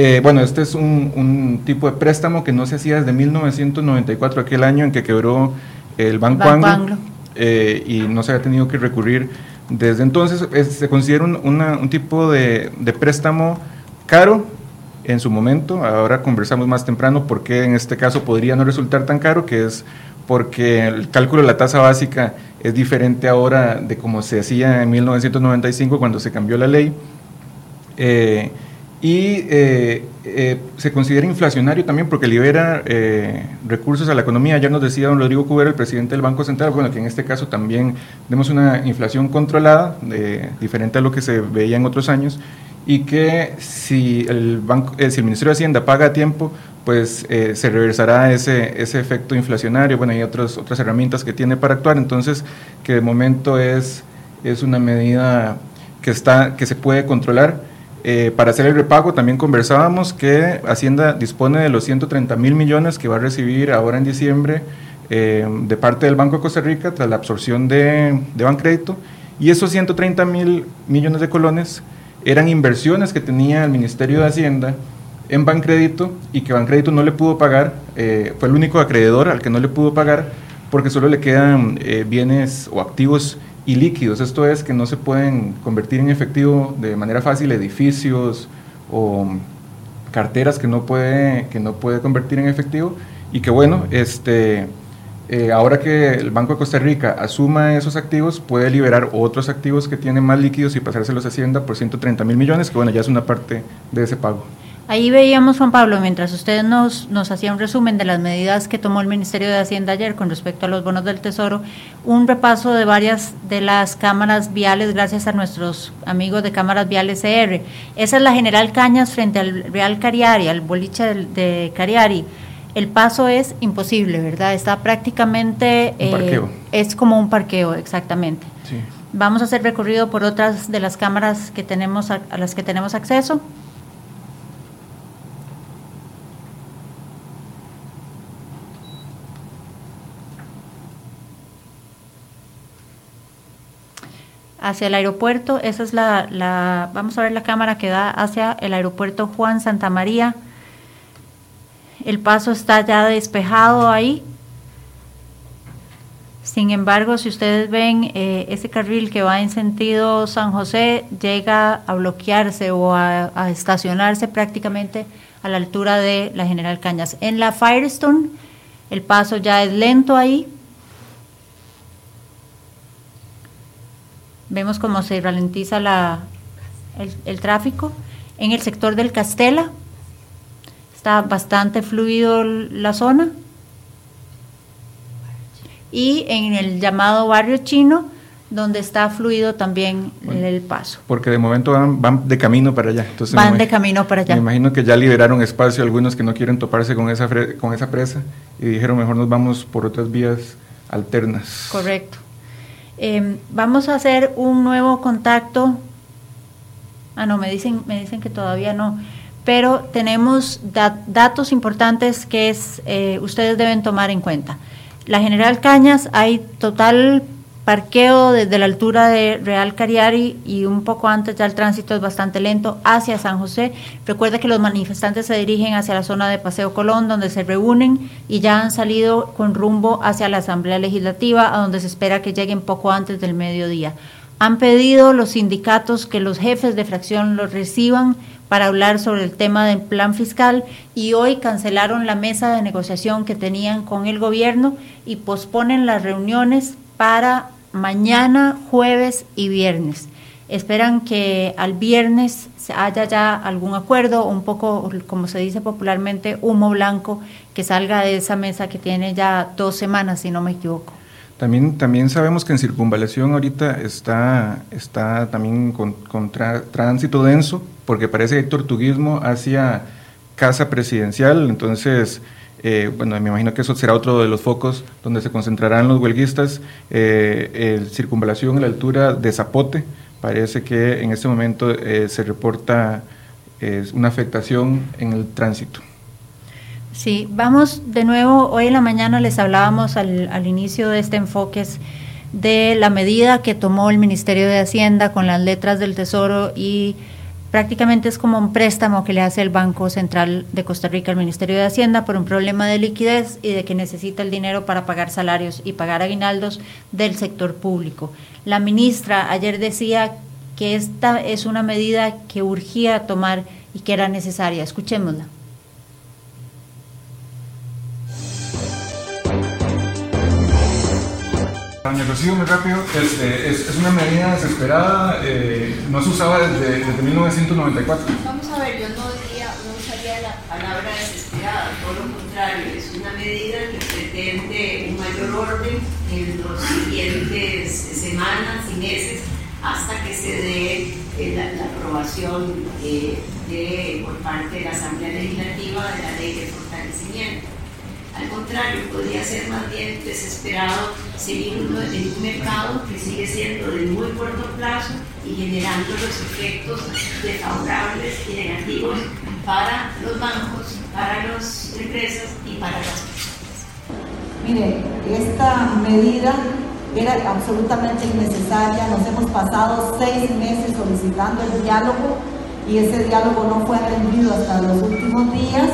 Eh, bueno, este es un, tipo de préstamo que no se hacía desde 1994, aquel año en que quebró el Banco, Anglo, eh, y no se había tenido que recurrir desde entonces. se considera un, tipo de, préstamo caro en su momento. Ahora conversamos más temprano por qué en este caso podría no resultar tan caro, que es porque el cálculo de la tasa básica es diferente ahora de como se hacía en 1995 cuando se cambió la ley. Eh, y eh, eh, se considera inflacionario también porque libera eh, recursos a la economía. Ya nos decía don Rodrigo Cubero, el presidente del Banco Central, bueno, que en este caso también tenemos una inflación controlada, diferente a lo que se veía en otros años, y que si el, banco, si el Ministerio de Hacienda paga a tiempo, pues eh, se reversará ese, ese efecto inflacionario. Bueno, hay otros, otras herramientas que tiene para actuar, entonces que de momento es, es una medida que, está, que se puede controlar. Eh, para hacer el repago también conversábamos que Hacienda dispone de los 130 mil millones que va a recibir ahora en diciembre eh, de parte del Banco de Costa Rica tras la absorción de, de Bancrédito. Y esos 130 mil millones de colones eran inversiones que tenía el Ministerio de Hacienda en Bancrédito y que Bancrédito no le pudo pagar, eh, fue el único acreedor al que no le pudo pagar porque solo le quedan eh, bienes o activos ilíquidos, esto es que no se pueden convertir en efectivo de manera fácil edificios o carteras que no puede, que no puede convertir en efectivo y que bueno, este, eh, ahora que el Banco de Costa Rica asuma esos activos, puede liberar otros activos que tienen más líquidos y pasárselos a Hacienda por 130 mil millones, que bueno, ya es una parte de ese pago. Ahí veíamos, Juan Pablo, mientras usted nos, nos hacía un resumen de las medidas que tomó el Ministerio de Hacienda ayer con respecto a los bonos del Tesoro, un repaso de varias de las cámaras viales gracias a nuestros amigos de cámaras viales CR. Esa es la General Cañas frente al Real Cariari, al boliche de Cariari el paso es imposible, ¿verdad? Está prácticamente... Eh, es como un parqueo, exactamente. Vamos a hacer recorrido por otras de las cámaras que tenemos a, las que tenemos acceso. Hacia el aeropuerto. Esa es la, vamos a ver la cámara que da hacia el aeropuerto Juan Santa María el paso está ya despejado ahí. Sin embargo, si ustedes ven eh, ese carril que va en sentido San José, llega a bloquearse o a, estacionarse prácticamente a la altura de la General Cañas. En la Firestone, el paso ya es lento ahí. Vemos cómo se ralentiza la, el, el tráfico. En el sector del Castela, Está bastante fluido la zona. Y en el llamado barrio chino, donde está fluido también el paso. Porque de momento van, de camino para allá. Entonces van de camino para allá. Me imagino que ya liberaron espacio algunos que no quieren toparse con esa, con esa presa y dijeron mejor nos vamos por otras vías alternas. Correcto. Em, vamos a hacer un nuevo contacto. Ah, no, me dicen, me dicen que todavía no pero tenemos datos importantes que es, eh, ustedes deben tomar en cuenta. La General Cañas hay total parqueo desde la altura de Real Cariari y un poco antes ya el tránsito es bastante lento hacia San José. Recuerda que los manifestantes se dirigen hacia la zona de Paseo Colón donde se reúnen y ya han salido con rumbo hacia la Asamblea Legislativa a donde se espera que lleguen poco antes del mediodía. Han pedido los sindicatos que los jefes de fracción los reciban para hablar sobre el tema del plan fiscal y hoy cancelaron la mesa de negociación que tenían con el gobierno y posponen las reuniones para mañana, jueves y viernes. Esperan que al viernes haya ya algún acuerdo, un poco, como se dice popularmente, humo blanco que salga de esa mesa que tiene ya dos semanas, si no me equivoco. También, también sabemos que en circunvalación ahorita está, está también con, tránsito denso, porque parece que hay tortuguismo hacia casa presidencial, entonces, eh, bueno, me imagino que eso será otro de los focos donde se concentrarán los huelguistas. Eh, circunvalación a la altura de Zapote, parece que en este momento eh, se reporta una afectación en el tránsito. Sí, vamos de nuevo, hoy en la mañana les hablábamos al, al inicio de este enfoque de la medida que tomó el Ministerio de Hacienda con las letras del Tesoro y prácticamente es como un préstamo que le hace el Banco Central de Costa Rica al Ministerio de Hacienda por un problema de liquidez y de que necesita el dinero para pagar salarios y pagar aguinaldos del sector público. La ministra ayer decía que esta es una medida que urgía tomar y que era necesaria. Escuchémosla. Doña Rocío, muy rápido, este, es, una medida desesperada, eh, no se usaba desde, 1994. Vamos a ver, yo no, diría, no usaría la palabra desesperada, todo lo contrario, es una medida que pretende un mayor orden en las siguientes semanas y meses hasta que se dé eh, la, aprobación eh, por parte de la Asamblea Legislativa de la ley de fortalecimiento. Al contrario, podría ser más bien desesperado seguir en un mercado que sigue siendo de muy corto plazo y generando los efectos desfavorables y negativos para los bancos, para las empresas y para las personas. Mire, esta medida era absolutamente innecesaria. Nos hemos pasado seis meses solicitando el diálogo y ese diálogo no fue atendido hasta los últimos días.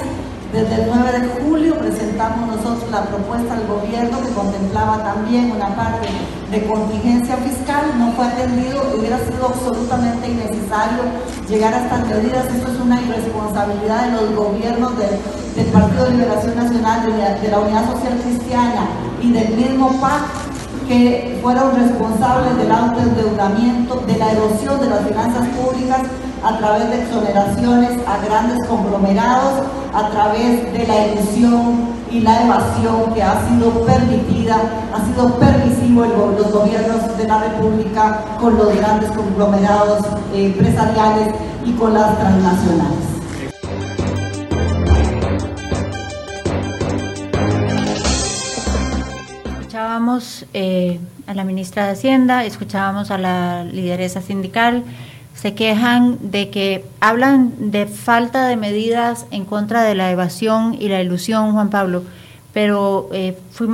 Desde el 9 de julio presentamos nosotros la propuesta al gobierno que contemplaba también una parte de contingencia fiscal, no fue atendido, hubiera sido absolutamente innecesario llegar a estas medidas. Esto es una irresponsabilidad de los gobiernos del Partido de Liberación Nacional, de la, Unidad Social Cristiana y del mismo PAC que fueron responsables del alto endeudamiento, de la erosión de las finanzas públicas a través de exoneraciones a grandes conglomerados, a través de la ilusión y la evasión que ha sido permitida, ha sido permisivo en los gobiernos de la República con los grandes conglomerados eh, empresariales y con las transnacionales. escuchábamos eh, a la ministra de Hacienda, escuchábamos a la lideresa sindical, se quejan de que hablan de falta de medidas en contra de la evasión y la ilusión, Juan Pablo, pero eh, fue,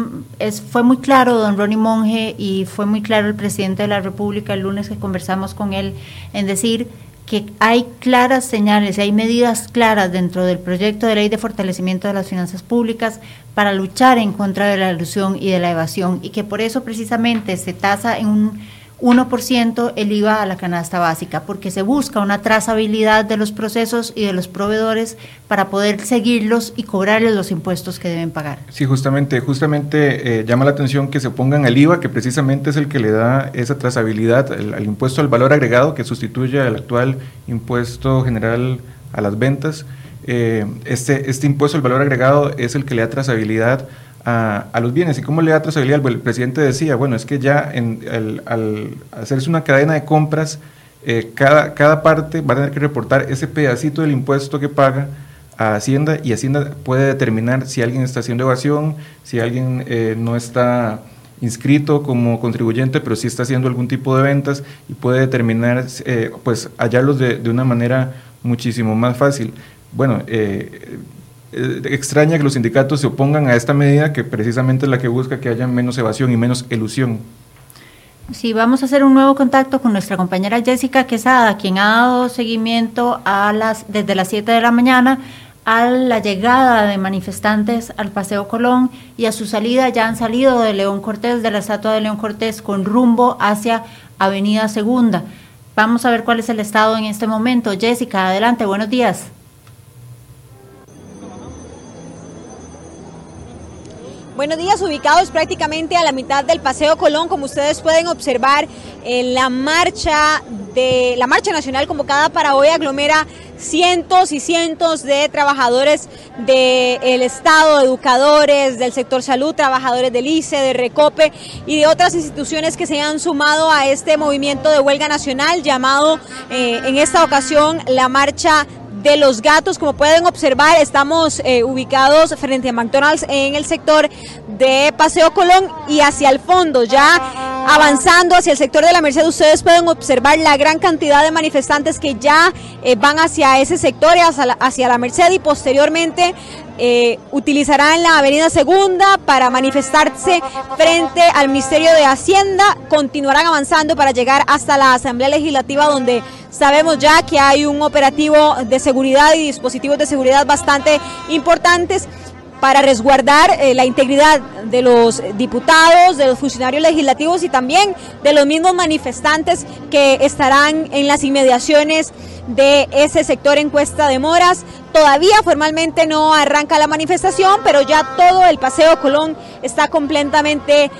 fue muy claro don Ronnie Monge y fue muy claro el presidente de la República el lunes que conversamos con él en decir que hay claras señales hay medidas claras dentro del proyecto de ley de fortalecimiento de las finanzas públicas para luchar en contra de la ilusión y de la evasión y que por eso precisamente se tasa en un 1% el IVA a la canasta básica, porque se busca una trazabilidad de los procesos y de los proveedores para poder seguirlos y cobrarles los impuestos que deben pagar. Sí, justamente, justamente eh, llama la atención que se pongan el IVA, que precisamente es el que le da esa trazabilidad al impuesto al valor agregado que sustituye al actual impuesto general a las ventas. Eh, este, este impuesto al valor agregado es el que le da trazabilidad a, los bienes. ¿Y cómo le da trazabilidad? El presidente decía, bueno, es que ya en, al hacerse una cadena de compras, eh, cada, cada parte va a tener que reportar ese pedacito del impuesto que paga a Hacienda y Hacienda puede determinar si alguien está haciendo evasión, si alguien eh, no está inscrito como contribuyente, pero sí está haciendo algún tipo de ventas y puede determinar, eh, pues, hallarlos de, de, una manera muchísimo más fácil. Bueno, eh, eh, extraña que los sindicatos se opongan a esta medida que precisamente es la que busca que haya menos evasión y menos elusión. Sí, vamos a hacer un nuevo contacto con nuestra compañera Jessica Quesada, quien ha dado seguimiento a las desde las 7 de la mañana a la llegada de manifestantes al Paseo Colón y a su salida ya han salido de León Cortés, de la estatua de León Cortés, con rumbo hacia Avenida Segunda. Vamos a ver cuál es el estado en este momento. Jessica, adelante, buenos días. Buenos días, ubicados prácticamente a la mitad del Paseo Colón, como ustedes pueden observar, en la marcha de la marcha nacional convocada para hoy aglomera cientos y cientos de trabajadores del Estado, educadores del sector salud, trabajadores del ICE, de Recope y de otras instituciones que se han sumado a este movimiento de huelga nacional llamado eh, en esta ocasión la Marcha de los gatos. Como pueden observar, estamos eh, ubicados frente a McDonald's en el sector de Paseo Colón y hacia el fondo, ya avanzando hacia el sector de la Merced, ustedes pueden observar la gran cantidad de manifestantes que ya eh, van hacia ese sector, hacia la, hacia la Merced y posteriormente eh, utilizarán la Avenida Segunda para manifestarse frente al Ministerio de Hacienda, continuarán avanzando para llegar hasta la Asamblea Legislativa donde sabemos ya que hay un operativo de seguridad y dispositivos de seguridad bastante importantes para resguardar eh, la integridad de los diputados, de los funcionarios legislativos y también de los mismos manifestantes que estarán en las inmediaciones de ese sector en Cuesta de Moras. Todavía formalmente no arranca la manifestación, pero ya todo el Paseo Colón está completamente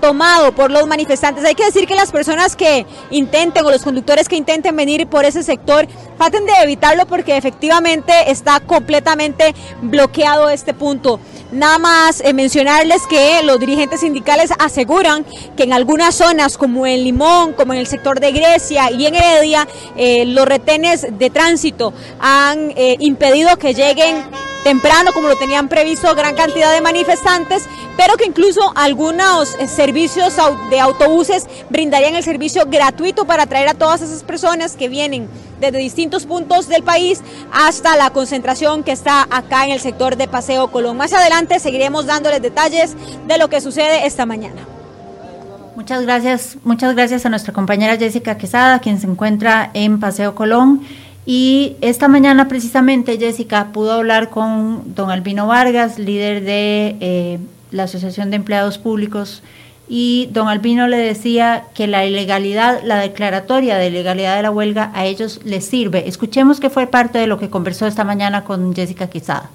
tomado por los manifestantes. Hay que decir que las personas que intenten o los conductores que intenten venir por ese sector traten de evitarlo porque efectivamente está completamente bloqueado este punto. Nada más eh, mencionarles que los dirigentes sindicales aseguran que en algunas zonas como en Limón, como en el sector de Grecia y en Heredia, eh, los retenes de tránsito han eh, impedido que lleguen temprano, como lo tenían previsto, gran cantidad de manifestantes, pero que incluso algunos eh, servicios de autobuses brindarían el servicio gratuito para traer a todas esas personas que vienen desde distintos puntos del país hasta la concentración que está acá en el sector de Paseo Colón. Más adelante seguiremos dándoles detalles de lo que sucede esta mañana. Muchas gracias, muchas gracias a nuestra compañera Jessica Quesada, quien se encuentra en Paseo Colón. Y esta mañana precisamente Jessica pudo hablar con don Albino Vargas, líder de eh, la Asociación de Empleados Públicos, y don Albino le decía que la ilegalidad, la declaratoria de ilegalidad de la huelga a ellos les sirve. Escuchemos que fue parte de lo que conversó esta mañana con Jessica Quizada.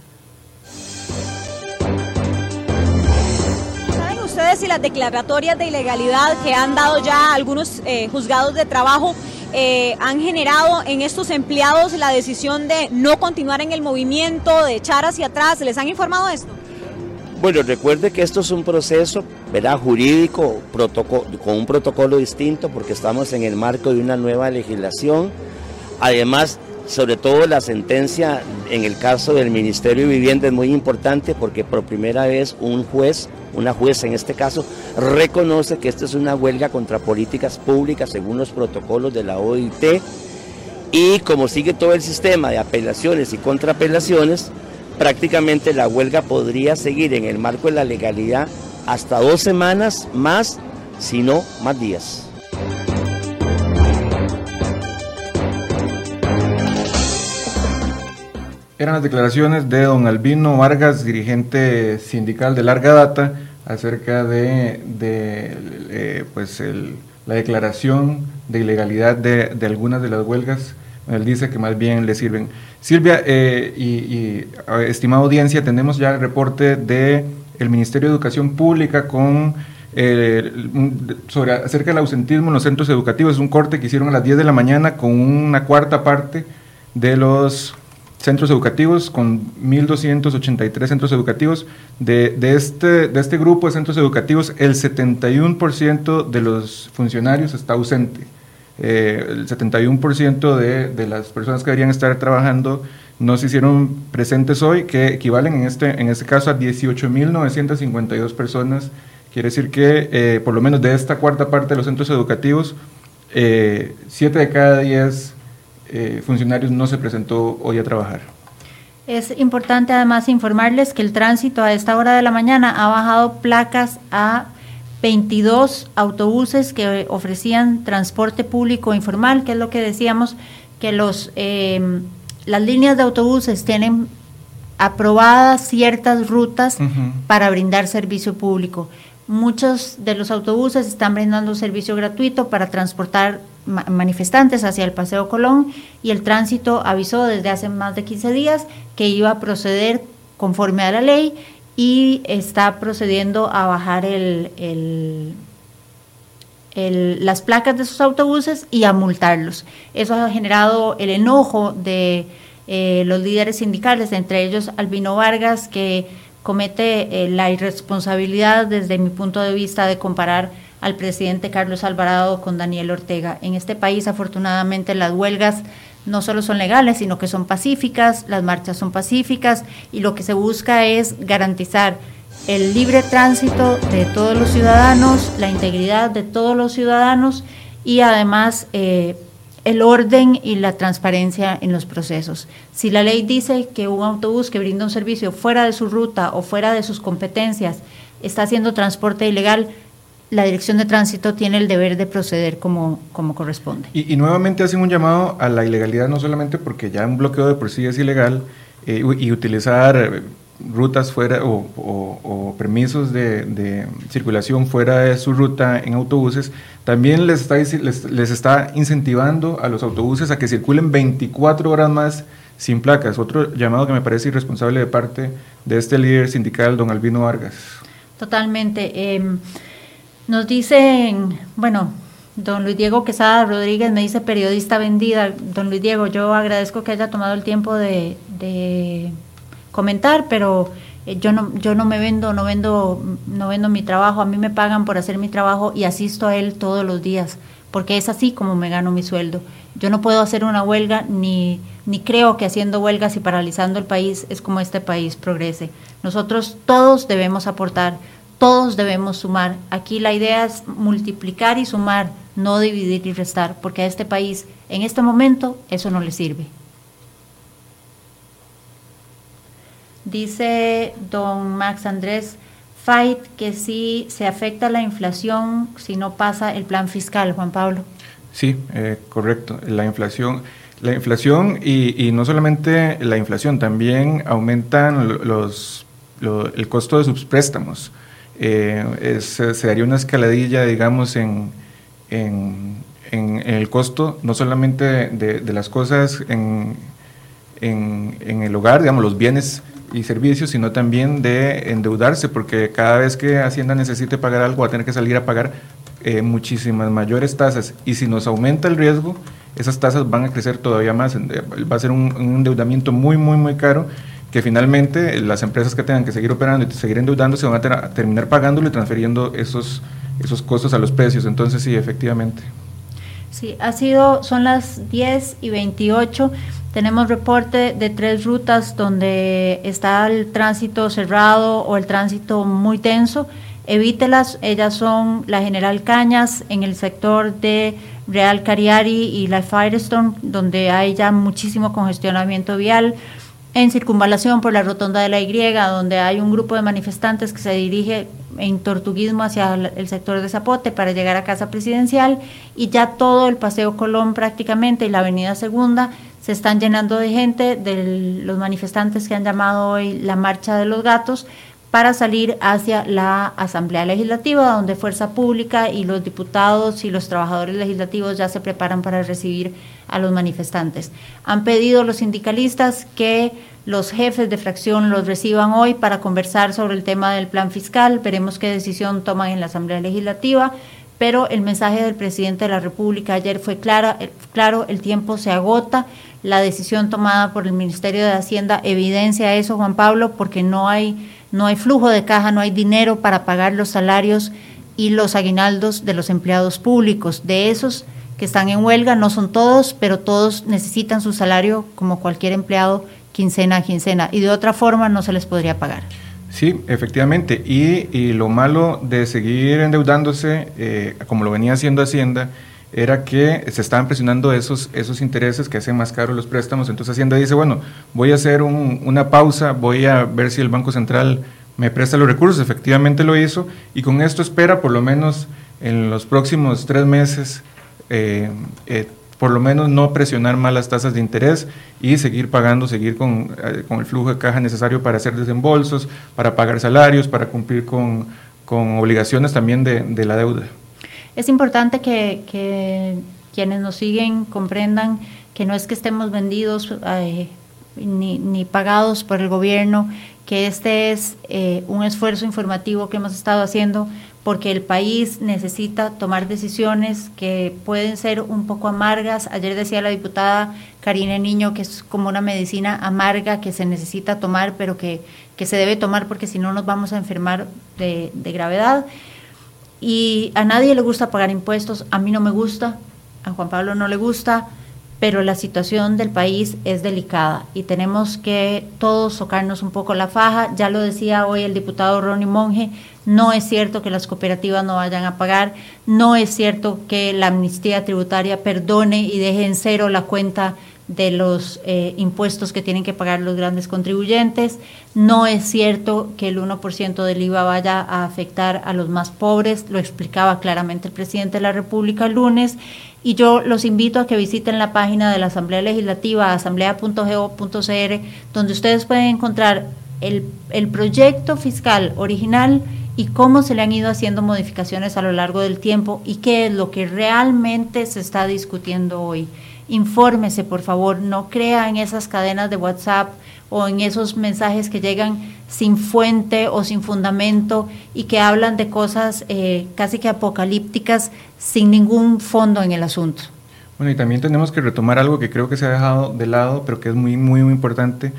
¿Saben ustedes si las declaratorias de ilegalidad que han dado ya algunos eh, juzgados de trabajo eh, han generado en estos empleados la decisión de no continuar en el movimiento, de echar hacia atrás? ¿Les han informado esto? Bueno, recuerde que esto es un proceso ¿verdad? jurídico con un protocolo distinto porque estamos en el marco de una nueva legislación. Además, sobre todo la sentencia en el caso del Ministerio de Vivienda es muy importante porque por primera vez un juez, una jueza en este caso, reconoce que esta es una huelga contra políticas públicas según los protocolos de la OIT y como sigue todo el sistema de apelaciones y contraapelaciones, prácticamente la huelga podría seguir en el marco de la legalidad hasta dos semanas más, si no más días. Eran las declaraciones de don Albino Vargas, dirigente sindical de larga data, acerca de, eh, pues la declaración de ilegalidad de, algunas de las huelgas. Él dice que más bien le sirven. Silvia eh, y, estimada audiencia, tenemos ya el reporte del el Ministerio de Educación Pública con eh, sobre acerca del ausentismo en los centros educativos. Es un corte que hicieron a las 10 de la mañana con una cuarta parte de los centros educativos, con 1.283 centros educativos. De, este, de este grupo de centros educativos, el 71% de los funcionarios está ausente. Eh, el 71% de, de las personas que deberían estar trabajando no se hicieron presentes hoy, que equivalen en este, en este caso a 18.952 personas. Quiere decir que eh, por lo menos de esta cuarta parte de los centros educativos, eh, 7 de cada 10 eh, funcionarios no se presentó hoy a trabajar. Es importante además informarles que el tránsito a esta hora de la mañana ha bajado placas a 22 autobuses que ofrecían transporte público informal, que es lo que decíamos, que los, eh, las líneas de autobuses tienen aprobadas ciertas rutas para brindar servicio público. Muchos de los autobuses están brindando servicio gratuito para transportar manifestantes hacia el Paseo Colón y el tránsito avisó desde hace más de 15 días que iba a proceder conforme a la ley y está procediendo a bajar el, las placas de sus autobuses y a multarlos. Eso ha generado el enojo de eh, los líderes sindicales, entre ellos Albino Vargas, que comete eh, la irresponsabilidad desde mi punto de vista de comparar al presidente Carlos Alvarado con Daniel Ortega. En este país, afortunadamente, las huelgas no solo son legales, sino que son pacíficas, las marchas son pacíficas y lo que se busca es garantizar el libre tránsito de todos los ciudadanos, la integridad de todos los ciudadanos y además eh, el orden y la transparencia en los procesos. Si la ley dice que un autobús que brinda un servicio fuera de su ruta o fuera de sus competencias está haciendo transporte ilegal, la Dirección de Tránsito tiene el deber de proceder como, como corresponde. Y, nuevamente hacen un llamado a la ilegalidad, no solamente porque ya un bloqueo de por sí es ilegal, eh, y utilizar rutas fuera o, permisos de, circulación fuera de su ruta en autobuses, también les está, les, está incentivando a los autobuses a que circulen 24 horas más sin placas. Otro llamado que me parece irresponsable de parte de este líder sindical, don Albino Vargas. Totalmente. Em, Nos dicen, bueno, don Luis Diego Quesada Rodríguez me dice periodista vendida. Don Luis Diego, yo agradezco que haya tomado el tiempo de comentar, pero eh, yo no, yo no me vendo, no vendo, no vendo mi trabajo, a mí me pagan por hacer mi trabajo y asisto a él todos los días, porque es así como me gano mi sueldo. Yo no puedo hacer una huelga ni, ni creo que haciendo huelgas y paralizando el país es como este país progrese. Nosotros todos debemos aportar, todos debemos sumar. Aquí la idea es multiplicar y sumar, no dividir y restar, porque a este país en este momento eso no le sirve. Dice don Max Andrés Fight que sí se afecta la inflación si no pasa el plan fiscal, Juan Pablo. Sí, eh, correcto. La inflación, la inflación y, no solamente la inflación, también aumentan los, el costo de sus préstamos. Eh, se daría una escaladilla, digamos, en, en, el costo, no solamente de las cosas en, en, el hogar, digamos, los bienes y servicios, sino también de endeudarse, porque cada vez que Hacienda necesite pagar algo va a tener que salir a pagar eh, muchísimas mayores tasas. Y si nos aumenta el riesgo, esas tasas van a crecer todavía más. Eh, va a ser un, endeudamiento muy, muy, muy caro que finalmente las empresas que tengan que seguir operando y seguir endeudando se van a, terminar pagándolo y transfiriendo esos, esos costos a los precios. Entonces, sí, efectivamente. Sí, ha sido, son las 10 y 28. Tenemos reporte de tres rutas donde está el tránsito cerrado o el tránsito muy tenso. Evítelas, ellas son la General Cañas en el sector de Real Cariari y la Firestone, donde hay ya muchísimo congestionamiento vial. En circunvalación por la rotonda de la Y, donde hay un grupo de manifestantes que se dirige en tortuguismo hacia el sector de Zapote para llegar a Casa Presidencial y ya todo el Paseo Colón prácticamente y la Avenida Segunda se están llenando de gente, de los manifestantes que han llamado hoy la Marcha de los Gatos, para salir hacia la Asamblea Legislativa, donde Fuerza Pública y los diputados y los trabajadores legislativos ya se preparan para recibir a los manifestantes. Han pedido los sindicalistas que los jefes de fracción los reciban hoy para conversar sobre el tema del plan fiscal. Veremos qué decisión toman en la Asamblea Legislativa pero el mensaje del presidente de la República ayer fue clara, claro, el tiempo se agota, la decisión tomada por el Ministerio de Hacienda evidencia eso, Juan Pablo, porque no hay, no hay flujo de caja, no hay dinero para pagar los salarios y los aguinaldos de los empleados públicos. De esos que están en huelga, no son todos, pero todos necesitan su salario como cualquier empleado quincena a quincena y de otra forma no se les podría pagar. Sí, efectivamente. Y, lo malo de seguir endeudándose, eh, como lo venía haciendo Hacienda, era que se estaban presionando esos, esos intereses que hacen más caros los préstamos. Entonces Hacienda dice, bueno, voy a hacer una pausa, voy a ver si el Banco Central me presta los recursos. Efectivamente lo hizo y con esto espera por lo menos en los próximos tres meses eh, eh, por lo menos no presionar más las tasas de interés y seguir pagando, seguir con, eh, con el flujo de caja necesario para hacer desembolsos, para pagar salarios, para cumplir con, con obligaciones también de, de la deuda. Es importante que, quienes nos siguen comprendan que no es que estemos vendidos eh, ni, pagados por el gobierno, que este es eh, un esfuerzo informativo que hemos estado haciendo porque el país necesita tomar decisiones que pueden ser un poco amargas. Ayer decía la diputada Karina Niño que es como una medicina amarga que se necesita tomar, pero que, se debe tomar porque si no nos vamos a enfermar de, de gravedad. Y a nadie le gusta pagar impuestos, a mí no me gusta, a Juan Pablo no le gusta, pero la situación del país es delicada y tenemos que todos socarnos un poco la faja. Ya lo decía hoy el diputado Ronnie Monge, no es cierto que las cooperativas no vayan a pagar, no es cierto que la amnistía tributaria perdone y deje en cero la cuenta de los eh, impuestos que tienen que pagar los grandes contribuyentes. No es cierto que el 1% del IVA vaya a afectar a los más pobres, lo explicaba claramente el presidente de la República el lunes. Y yo los invito a que visiten la página de la Asamblea Legislativa, asamblea.go.cr, donde ustedes pueden encontrar el, el proyecto fiscal original y cómo se le han ido haciendo modificaciones a lo largo del tiempo y qué es lo que realmente se está discutiendo hoy. Infórmese, por favor, no crea en esas cadenas de WhatsApp o en esos mensajes que llegan sin fuente o sin fundamento y que hablan de cosas eh, casi que apocalípticas sin ningún fondo en el asunto. Bueno, y también tenemos que retomar algo que creo que se ha dejado de lado, pero que es muy, muy, muy importante,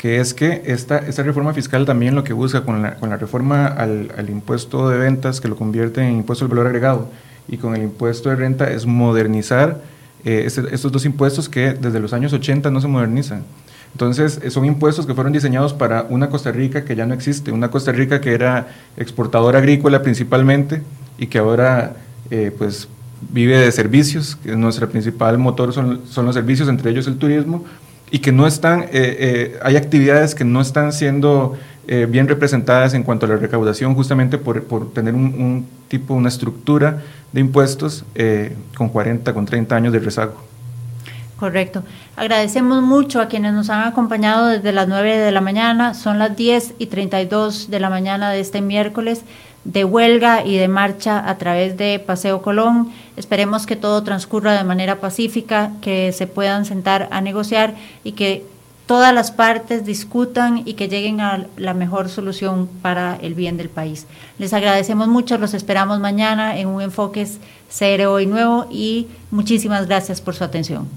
que es que esta, esta reforma fiscal también lo que busca con la, con la reforma al, al, impuesto de ventas, que lo convierte en impuesto al valor agregado, y con el impuesto de renta, es modernizar eh, este, estos dos impuestos que desde los años 80 no se modernizan. Entonces, eh, son impuestos que fueron diseñados para una Costa Rica que ya no existe, una Costa Rica que era exportadora agrícola principalmente y que ahora eh, pues vive de servicios, que nuestro principal motor son, son, los servicios, entre ellos el turismo, y que no están, eh, eh, hay actividades que no están siendo eh, bien representadas en cuanto a la recaudación, justamente por, por tener un, un, tipo, una estructura de impuestos con 40, con 30 años de rezago. Correcto. Agradecemos mucho a quienes nos han acompañado desde las 9 de la mañana. Son las 10 y 32 de la mañana de este miércoles de huelga y de marcha a través de Paseo Colón. Esperemos que todo transcurra de manera pacífica, que se puedan sentar a negociar y que todas las partes discutan y que lleguen a la mejor solución para el bien del país. Les agradecemos mucho, los esperamos mañana en un enfoque serio y nuevo y muchísimas gracias por su atención.